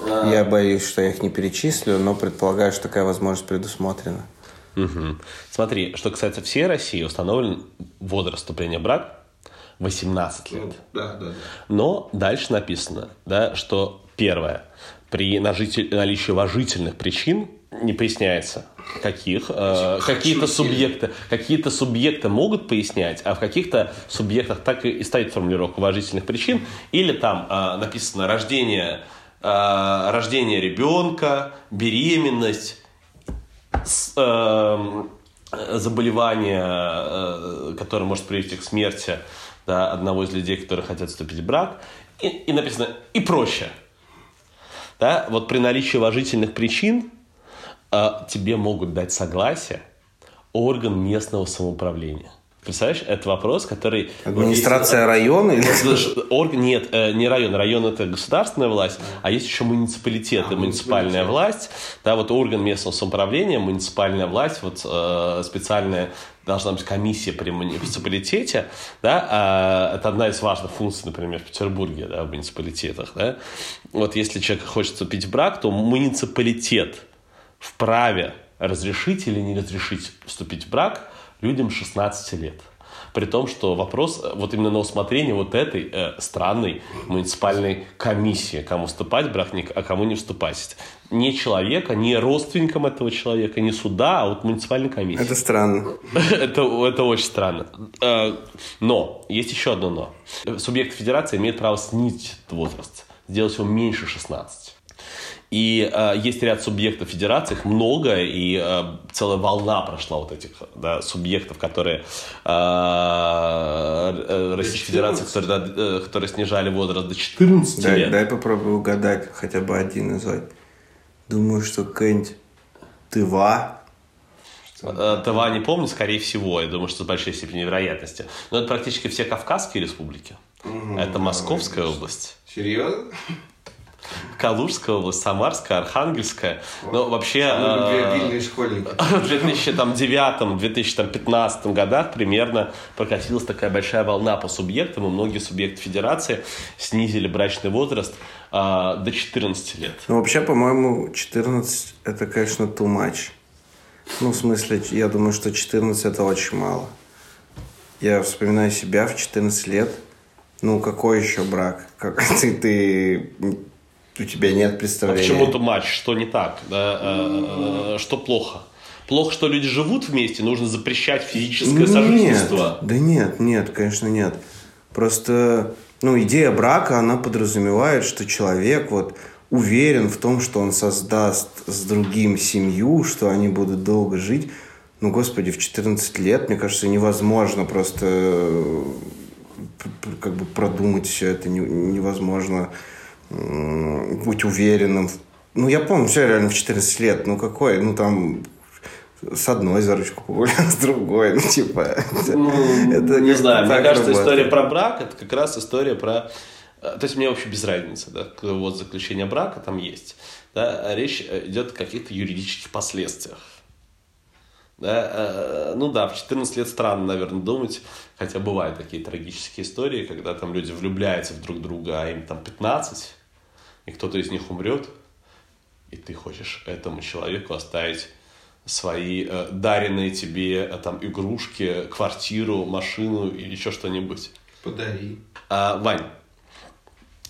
А... Я боюсь, что я их не перечислю, но предполагаю, что такая возможность предусмотрена. Угу. Смотри, что касается всей России, установлен возраст вступления в брак 18 лет. Да, да, да. Но дальше написано, да, что первое, при наличии уважительных причин не поясняется, каких э, какие-то субъекты какие-то субъекты могут пояснять, а в каких-то субъектах так и стоит формулировка уважительных причин, или там э, написано рождение э, рождение ребенка, беременность, с, э, заболевание, э, которое может привести к смерти да, одного из людей, которые хотят вступить в брак, и, и написано «и проще». Да? Вот при наличии уважительных причин э, тебе могут дать согласие орган местного самоуправления – Представляешь, это вопрос, который... Администрация вот района? Или... Орг... Нет, э, не район. Район – это государственная власть, а есть еще муниципалитет а, муниципальная власть. Да, вот орган местного самоуправления, муниципальная власть, вот э, специальная должна быть комиссия при муниципалитете, да, а, это одна из важных функций, например, в Петербурге, да, в муниципалитетах, да. Вот если человек хочет вступить в брак, то муниципалитет вправе разрешить или не разрешить вступить в брак – людям 16 лет. При том, что вопрос э, вот именно на усмотрение вот этой э, странной муниципальной комиссии, кому вступать в брак, а кому не вступать. Не человека, не родственникам этого человека, не суда, а вот муниципальной комиссии. Это странно. это, это очень странно. Э, но, есть еще одно но. Субъект федерации имеет право снизить этот возраст, сделать его меньше 16. И э, есть ряд субъектов федерации, их много, и э, целая волна прошла вот этих да, субъектов, которые э, э Российской Федерации, которые, да, э, которые снижали возраст до 14 дай, лет. Дай попробую угадать хотя бы один назвать. Думаю, что какая-нибудь Тыва. Э, Тыва не помню, скорее всего, я думаю, что с большой степенью вероятности. Но это практически все Кавказские республики. Угу, это Московская область. Серьезно? Калужская область, Самарская, Архангельская. Но вообще... Э, школьники. В 2009-2015 годах примерно прокатилась такая большая волна по субъектам, и многие субъекты федерации снизили брачный возраст э, до 14 лет. Ну, вообще, по-моему, 14 это, конечно, too much. Ну, в смысле, я думаю, что 14 это очень мало. Я вспоминаю себя в 14 лет. Ну, какой еще брак? Как ты, ты у тебя нет представления. А почему-то матч, что не так, да? Э, э, что плохо? Плохо, что люди живут вместе, нужно запрещать физическое сожительство. Да нет, нет, конечно, нет. Просто, ну, идея брака, она подразумевает, что человек вот уверен в том, что он создаст с другим семью, что они будут долго жить. Ну, господи, в 14 лет, мне кажется, невозможно просто э, как бы продумать все это, невозможно быть уверенным. Ну, я помню, все реально в 14 лет. Ну, какой? Ну, там с одной за ручку погулял, с другой, ну, типа... Ну, это не знаю, мне кажется, работает. история про брак, это как раз история про... Э, то есть мне вообще без разницы, да, вот заключение брака там есть. Да, речь идет о каких-то юридических последствиях. Да, э, ну да, в 14 лет странно, наверное, думать, хотя бывают такие трагические истории, когда там люди влюбляются в друг друга, а им там 15, и кто-то из них умрет, и ты хочешь этому человеку оставить свои э, даренные тебе э, там игрушки, квартиру, машину или еще что-нибудь. Подари. А, Вань,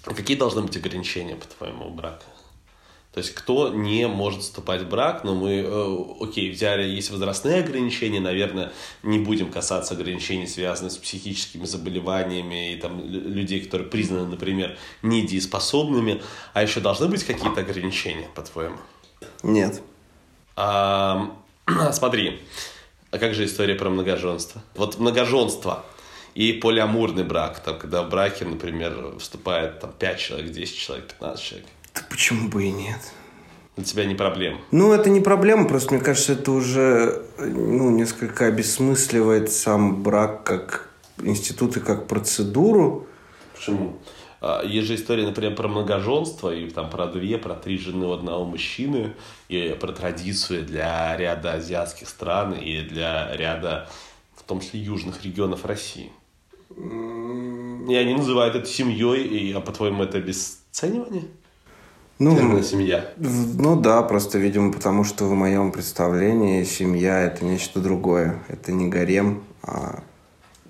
какие должны быть ограничения по твоему браку? То есть кто не может вступать в брак, но мы, э, окей, взяли, есть возрастные ограничения, наверное, не будем касаться ограничений, связанных с психическими заболеваниями и там людей, которые признаны, например, недееспособными. А еще должны быть какие-то ограничения, по-твоему? Нет. А, смотри, а как же история про многоженство? Вот многоженство и полиамурный брак, там, когда в браке, например, вступает там, 5 человек, 10 человек, 15 человек. Да почему бы и нет? Для тебя не проблема? Ну, это не проблема, просто мне кажется, это уже ну, несколько обесмысливает сам брак как институт и как процедуру. Почему? А, есть же история, например, про многоженство, и там про две, про три жены у одного мужчины, и про традицию для ряда азиатских стран и для ряда, в том числе, южных регионов России. И они называют это семьей, и, а по-твоему, это обесценивание? Ну, Термина семья. Ну да, просто, видимо, потому что в моем представлении семья это нечто другое. Это не гарем, а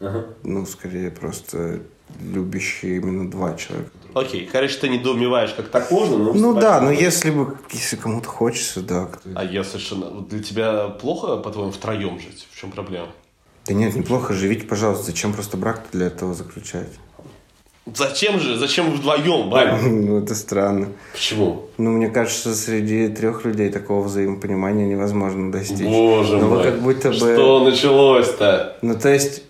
Ага. ну, скорее просто любящие именно два человека. Окей, короче, ты недоумеваешь, как так можно, но... Ну да, но если бы, если кому-то хочется, да. А я совершенно... Для тебя плохо, по-твоему, втроем жить? В чем проблема? Да нет, неплохо, живите, пожалуйста. Зачем просто брак для этого заключать? Зачем же? Зачем вдвоем, Ваня? Ну, это странно. Почему? Ну, мне кажется, среди трех людей такого взаимопонимания невозможно достичь. Боже Ну, вы мой. как будто бы... Что началось-то? Ну, то есть,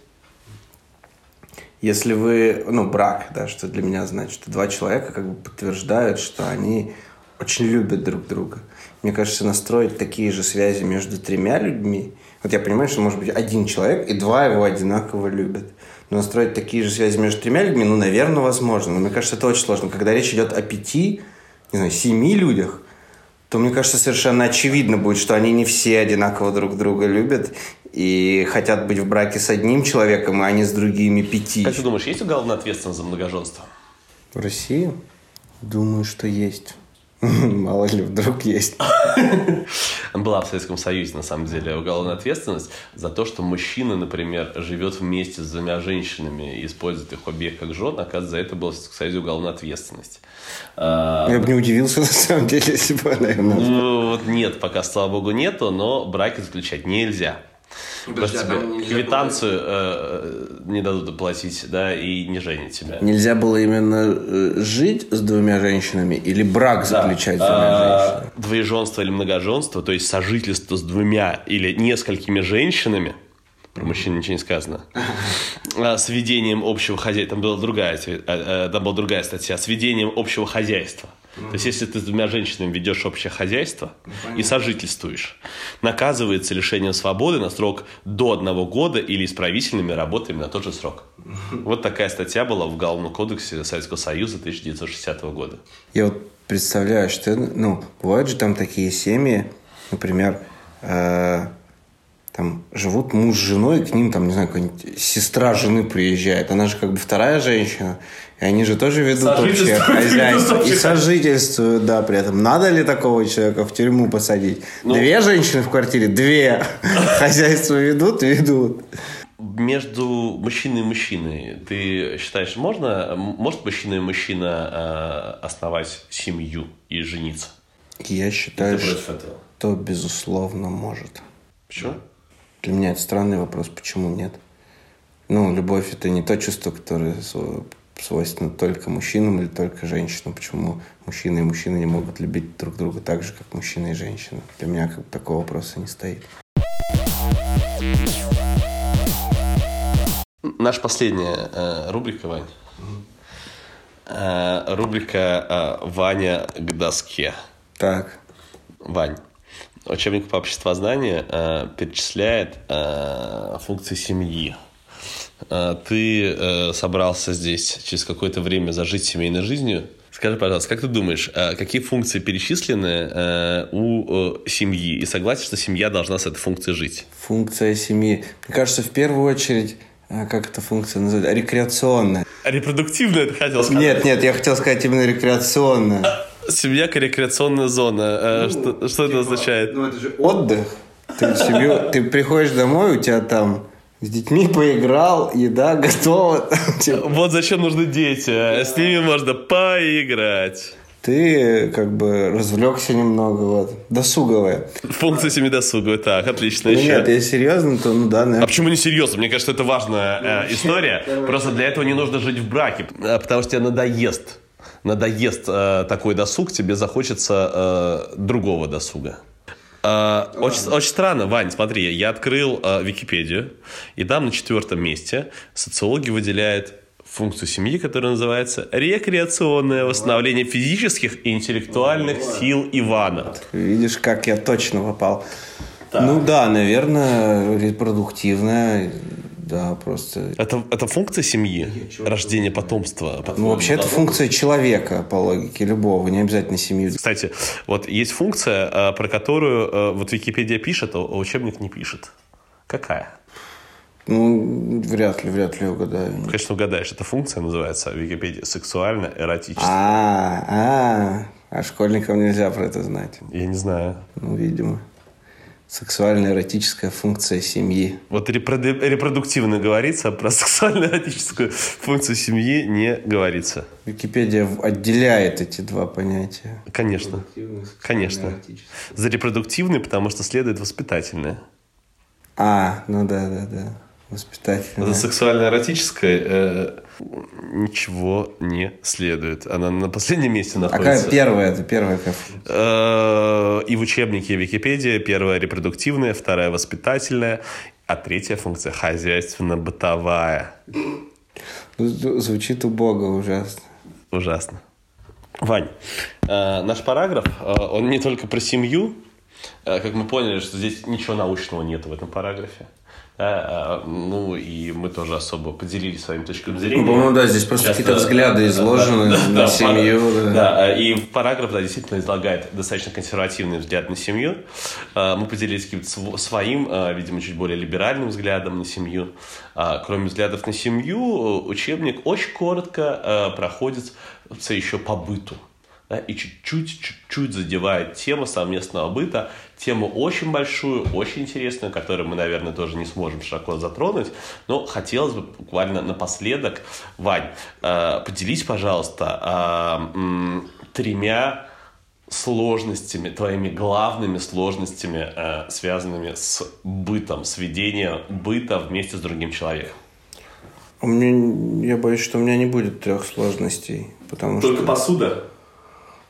если вы, ну, брак, да, что для меня значит, два человека как бы подтверждают, что они очень любят друг друга. Мне кажется, настроить такие же связи между тремя людьми, вот я понимаю, что может быть один человек, и два его одинаково любят. Но настроить такие же связи между тремя людьми, ну, наверное, возможно. Но мне кажется, это очень сложно. Когда речь идет о пяти, не знаю, семи людях, то, мне кажется, совершенно очевидно будет, что они не все одинаково друг друга любят и хотят быть в браке с одним человеком, а не с другими пяти. Как ты думаешь, есть уголовная ответственность за многоженство? В России? Думаю, что есть. Мало ли, вдруг есть. Была в Советском Союзе, на самом деле, уголовная ответственность за то, что мужчина, например, живет вместе с двумя женщинами и использует их обеих как жен, оказывается, за это была в Советском Союзе уголовная ответственность. А, Я бы не удивился, на самом деле, если бы, наверное. Ну, вот нет, пока, слава богу, нету, но браки заключать нельзя. Просто а тебе квитанцию э, не дадут оплатить, да, и не женят тебя. Нельзя было именно э, жить с двумя женщинами или брак заключать с двумя А, женщинами? Двоеженство или многоженство, то есть сожительство с двумя или несколькими женщинами, про мужчин ничего не сказано, а, с ведением общего хозяйства, там была другая, те- там была другая статья, с ведением общего хозяйства. То есть, если ты с двумя женщинами ведешь общее хозяйство и сожительствуешь, наказывается лишением свободы на срок до одного года или исправительными работами на тот же срок. Вот такая статья была в Уголовном кодексе Советского Союза 1960 года. Я вот представляю, что, ну, бывают же там такие семьи, например, э, там живут муж с женой, к ним там, не знаю, какая-нибудь сестра жены приезжает, она же как бы вторая женщина, и они же тоже ведут общее хозяйство. И сожительствуют, да, при этом. Надо ли такого человека в тюрьму посадить? Ну. Две женщины в квартире? Две. Хозяйство ведут? Ведут. Между мужчиной и мужчиной, ты считаешь, можно, может мужчина и мужчина э, основать семью и жениться? Я считаю, что безусловно может. Почему? Для меня это странный вопрос, почему нет? Ну, любовь это не то чувство, которое сво- свойственно только мужчинам или только женщинам. Почему мужчины и мужчины не могут любить друг друга так же, как мужчина и женщина? Для меня как бы такого вопроса не стоит. Наша последняя э, рубрика, Вань. Э, рубрика э, «Ваня к доске». Так, Вань, учебник по обществознанию э, перечисляет э, функции семьи. Э, ты э, собрался здесь через какое-то время зажить семейной жизнью. Скажи, пожалуйста, как ты думаешь, э, какие функции перечислены э, у э, семьи? И согласен, что семья должна с этой функцией жить? функция семьи. Мне кажется, в первую очередь, э, как эта функция называется? Рекреационная. Репродуктивная, ты хотел сказать? Нет, нет, я хотел сказать именно рекреационная. Семья как рекреационная зона. Э, что, что это означает? Ну, это же отдых. Ты, семью- ты приходишь домой, у тебя там с детьми поиграл, еда готова. типа, Вот зачем нужны дети. С ними можно поиграть. ты как бы развлекся немного, вот. Досуговая. Функция семидосуговая, так, отлично. Ну еще. нет, если серьезно, то ну да, А наверное. почему не серьезно? Мне кажется, это важная э, история. Просто для этого не нужно жить в браке, э, потому что тебе надоест. Надоест э, такой досуг, тебе захочется э, другого досуга. Э, очень, очень странно, Вань, смотри, я открыл э, Википедию, и там на четвертом месте социологи выделяют функцию семьи, которая называется рекреационное восстановление физических и интеллектуальных сил Ивана. Видишь, как я точно попал. Ну да, наверное, репродуктивная, да, просто... Это, это функция семьи, рождение потомства. Ну, вообще, это функция человека, по логике любого, не обязательно семьи. Кстати, вот есть функция, э, про которую э, вот Википедия пишет, а учебник не пишет. Какая? Ну, вряд ли, вряд ли угадаю. Конечно, угадаешь. Эта функция называется в Википедии сексуально-эротическая. А, а, а школьникам нельзя про это знать. Я не знаю. Ну, видимо. Сексуально-эротическая функция семьи. Вот репроду- репродуктивно говорится, а про сексуально-эротическую функцию семьи не говорится. Википедия отделяет эти два понятия. Конечно. Конечно. За репродуктивный, потому что следует воспитательное. А, ну да, да, да. Воспитательная. За сексуально-эротической э, ничего не следует. Она на последнем месте А находится. какая первая? Это первая функция? Э, И в учебнике Википедия первая репродуктивная, вторая воспитательная, а третья функция хозяйственно-бытовая. Ну, зв- Звучит убого ужасно. Ужасно. Вань, э, наш параграф, э, он не только про семью. Э, как мы поняли, что здесь ничего научного нет в этом параграфе. Да, э, ну и мы тоже особо поделились своими точками зрения. Ну, по-моему, да, здесь просто какие-то взгляды изложены Да, да, на да, семью. пара- да. Да, э, и параграф, да, действительно излагает достаточно консервативный взгляд на семью. Э, Мы поделились каким-то св- своим, э, видимо, чуть более либеральным взглядом на семью. Кроме взглядов на семью, э, учебник очень коротко э, проходится еще по быту. да, и чуть-чуть, чуть-чуть задевает тему совместного быта, тему очень большую, очень интересную, которую мы, наверное, тоже не сможем широко затронуть, но хотелось бы буквально напоследок, Вань, э, поделись, пожалуйста, э, тремя сложностями, твоими главными сложностями, э, связанными с бытом, с ведением быта вместе с другим человеком. У меня, я боюсь, что у меня не будет трех сложностей, потому что... посуда?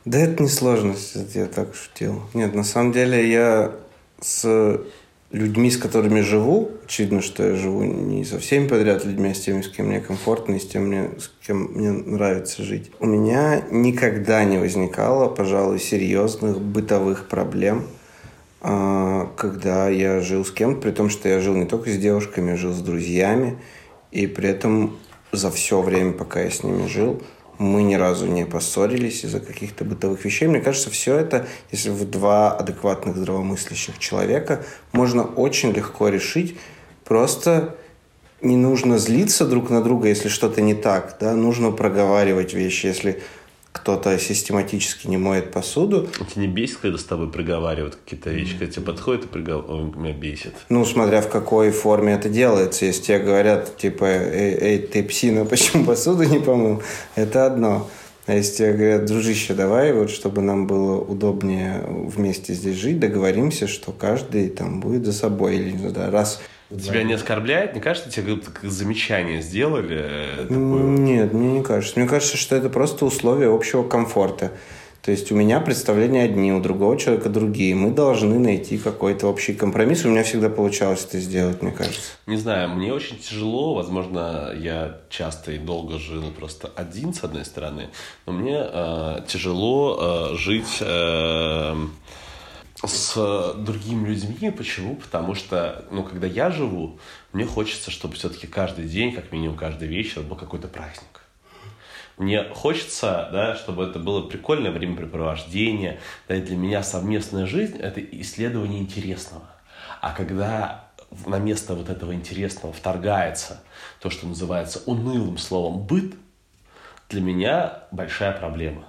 Да это не сложность, это я так шутил. Нет, на самом деле я с людьми, с которыми живу, очевидно, что я живу не со всеми подряд людьми, а с теми, с кем мне комфортно, и с тем, мне, с кем мне нравится жить. У меня никогда не возникало, пожалуй, серьезных бытовых проблем, а, когда я жил с кем-то, при том, что я жил не только с девушками, я жил с друзьями, и при этом за все время, пока я с ними жил, мы ни разу не поссорились из-за каких-то бытовых вещей. Мне кажется, все это, если в два адекватных, здравомыслящих человека, можно очень легко решить. Просто не нужно злиться друг на друга, если что-то не так. Да? Нужно проговаривать вещи. Если кто-то систематически не моет посуду, Тебя не бесит, когда с тобой проговаривают какие-то вещи, когда тебе подходят и проговаривают? Меня бесит. ну, смотря в какой форме это делается. Если тебе говорят, типа, эй, эй, ты псина, почему посуду не помыл? Это одно. А если тебе говорят, дружище, давай, вот, чтобы нам было удобнее вместе здесь жить, договоримся, что каждый там будет за собой. Или, не знаю, раз... Тебя не оскорбляет? Не кажется, тебе как замечание сделали? э, такое? Нет, мне не кажется. Мне кажется, что это просто условия общего комфорта. То есть у меня представления одни, у другого человека другие. Мы должны найти какой-то общий компромисс. У меня всегда получалось это сделать, мне кажется. Не знаю, мне очень тяжело, возможно, я часто и долго жил просто один, с одной стороны, но мне э, тяжело э, жить э, с другими людьми. Почему? Потому что, ну, когда я живу, мне хочется, чтобы все-таки каждый день, как минимум каждый вечер, был какой-то праздник. Мне хочется, да, чтобы это было прикольное времяпрепровождение. Да, и для меня совместная жизнь – это исследование интересного. А когда на место вот этого интересного вторгается то, что называется унылым словом «быт», для меня большая проблема.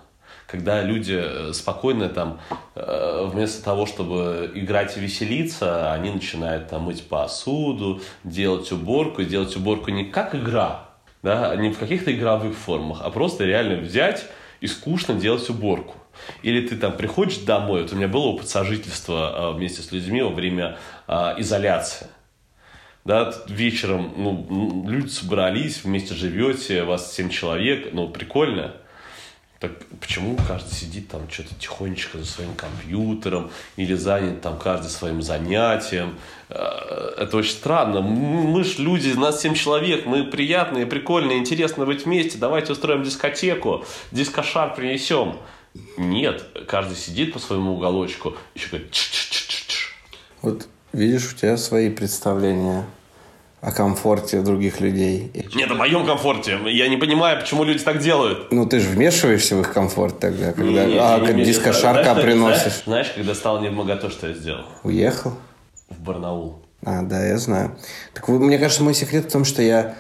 Когда люди э, спокойно там, э, вместо того, чтобы играть и веселиться, они начинают там мыть посуду, делать уборку, делать уборку не как игра, да, не в каких-то игровых формах, а просто реально взять и скучно делать уборку. Или ты там приходишь домой, вот у меня был опыт сожительства вместе с людьми во время изоляции да, вечером, ну, люди собрались, вместе живете, вас семь человек, ну, прикольно. Так почему каждый сидит там что-то тихонечко за своим компьютером или занят там каждый своим занятием? Э, это очень странно. Мы ж люди, нас семь человек, мы приятные, прикольные, интересно быть вместе. Давайте устроим дискотеку, дискошар принесем. Нет, каждый сидит по своему уголочку, еще говорит. Вот видишь, у тебя свои представления о комфорте других людей. Нет, о моем комфорте. Я не понимаю, почему люди так делают. Ну, ты же вмешиваешься в их комфорт тогда, когда не, а, не, диско шарка приносишь. Знаешь, знаешь, когда стал не в могото, что я сделал? Уехал? В Барнаул. А, да, я знаю. Так мне кажется, мой секрет в том, что я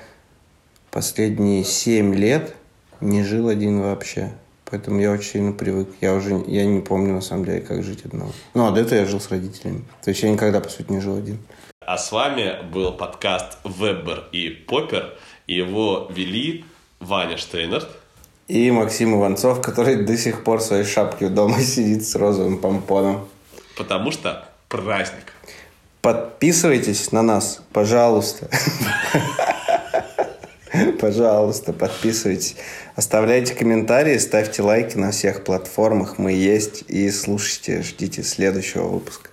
последние семь лет не жил один вообще. Поэтому я очень сильно привык. Я уже я не помню, на самом деле, как жить одного. Ну, а до этого я жил с родителями. То есть я никогда, по сути, не жил один. А с вами был подкаст «Вебер и Поппер». Его вели Ваня Штейнерт. И Максим Иванцов, который до сих пор в своей шапке дома сидит с розовым помпоном. Потому что праздник. Подписывайтесь на нас, пожалуйста. Пожалуйста, подписывайтесь. Оставляйте комментарии, ставьте лайки на всех платформах. Мы есть. И слушайте, ждите следующего выпуска.